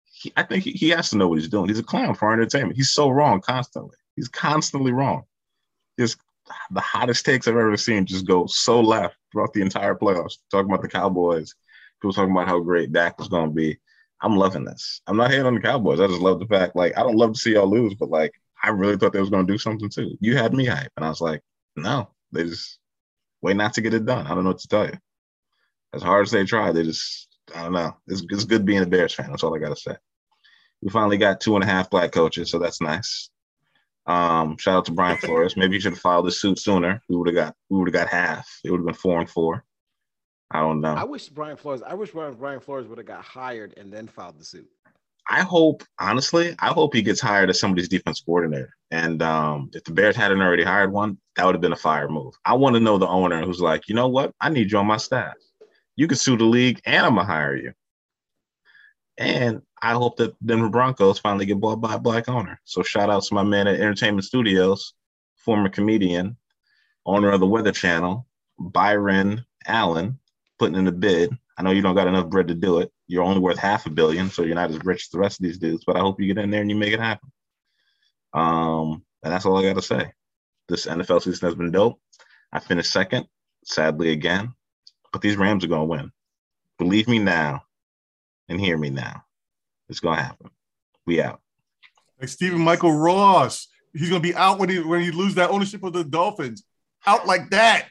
He, I think he, he has to know what he's doing. He's a clown for entertainment. He's so wrong constantly. He's constantly wrong. Just the hottest takes I've ever seen just go so left throughout the entire playoffs. Talking about the Cowboys, people talking about how great Dak was going to be. I'm loving this. I'm not hating on the Cowboys. I just love the fact, like, I don't love to see y'all lose, but like, I really thought they was going to do something too. You had me hype, and I was like, no, they just way not to get it done. I don't know what to tell you. As hard as they try, they just, I don't know. It's, it's good being a Bears fan. That's all I got to say. We finally got two and a half black coaches, so that's nice. Um, shout out to Brian [LAUGHS] Flores. Maybe you should have filed the suit sooner. We would have got we would have got half. It would have been four and four. I don't know. I wish Brian Flores. I wish Brian Flores would have got hired and then filed the suit. I hope, honestly, I hope he gets hired as somebody's defense coordinator. And um, if the Bears hadn't already hired one, that would have been a fire move. I want to know the owner who's like, you know what? I need you on my staff. You can sue the league, and I'm gonna hire you. And I hope that Denver Broncos finally get bought by a black owner. So shout out to my man at Entertainment Studios, former comedian, owner of the Weather Channel, Byron Allen, putting in a bid. I know you don't got enough bread to do it. You're only worth half a billion, so you're not as rich as the rest of these dudes. But I hope you get in there and you make it happen. Um, and that's all I got to say. This NFL season has been dope. I finished second, sadly again, but these Rams are going to win. Believe me now, and hear me now. It's gonna happen. We out. Like Stephen Michael Ross. He's gonna be out when he when he lose that ownership of the Dolphins. Out like that.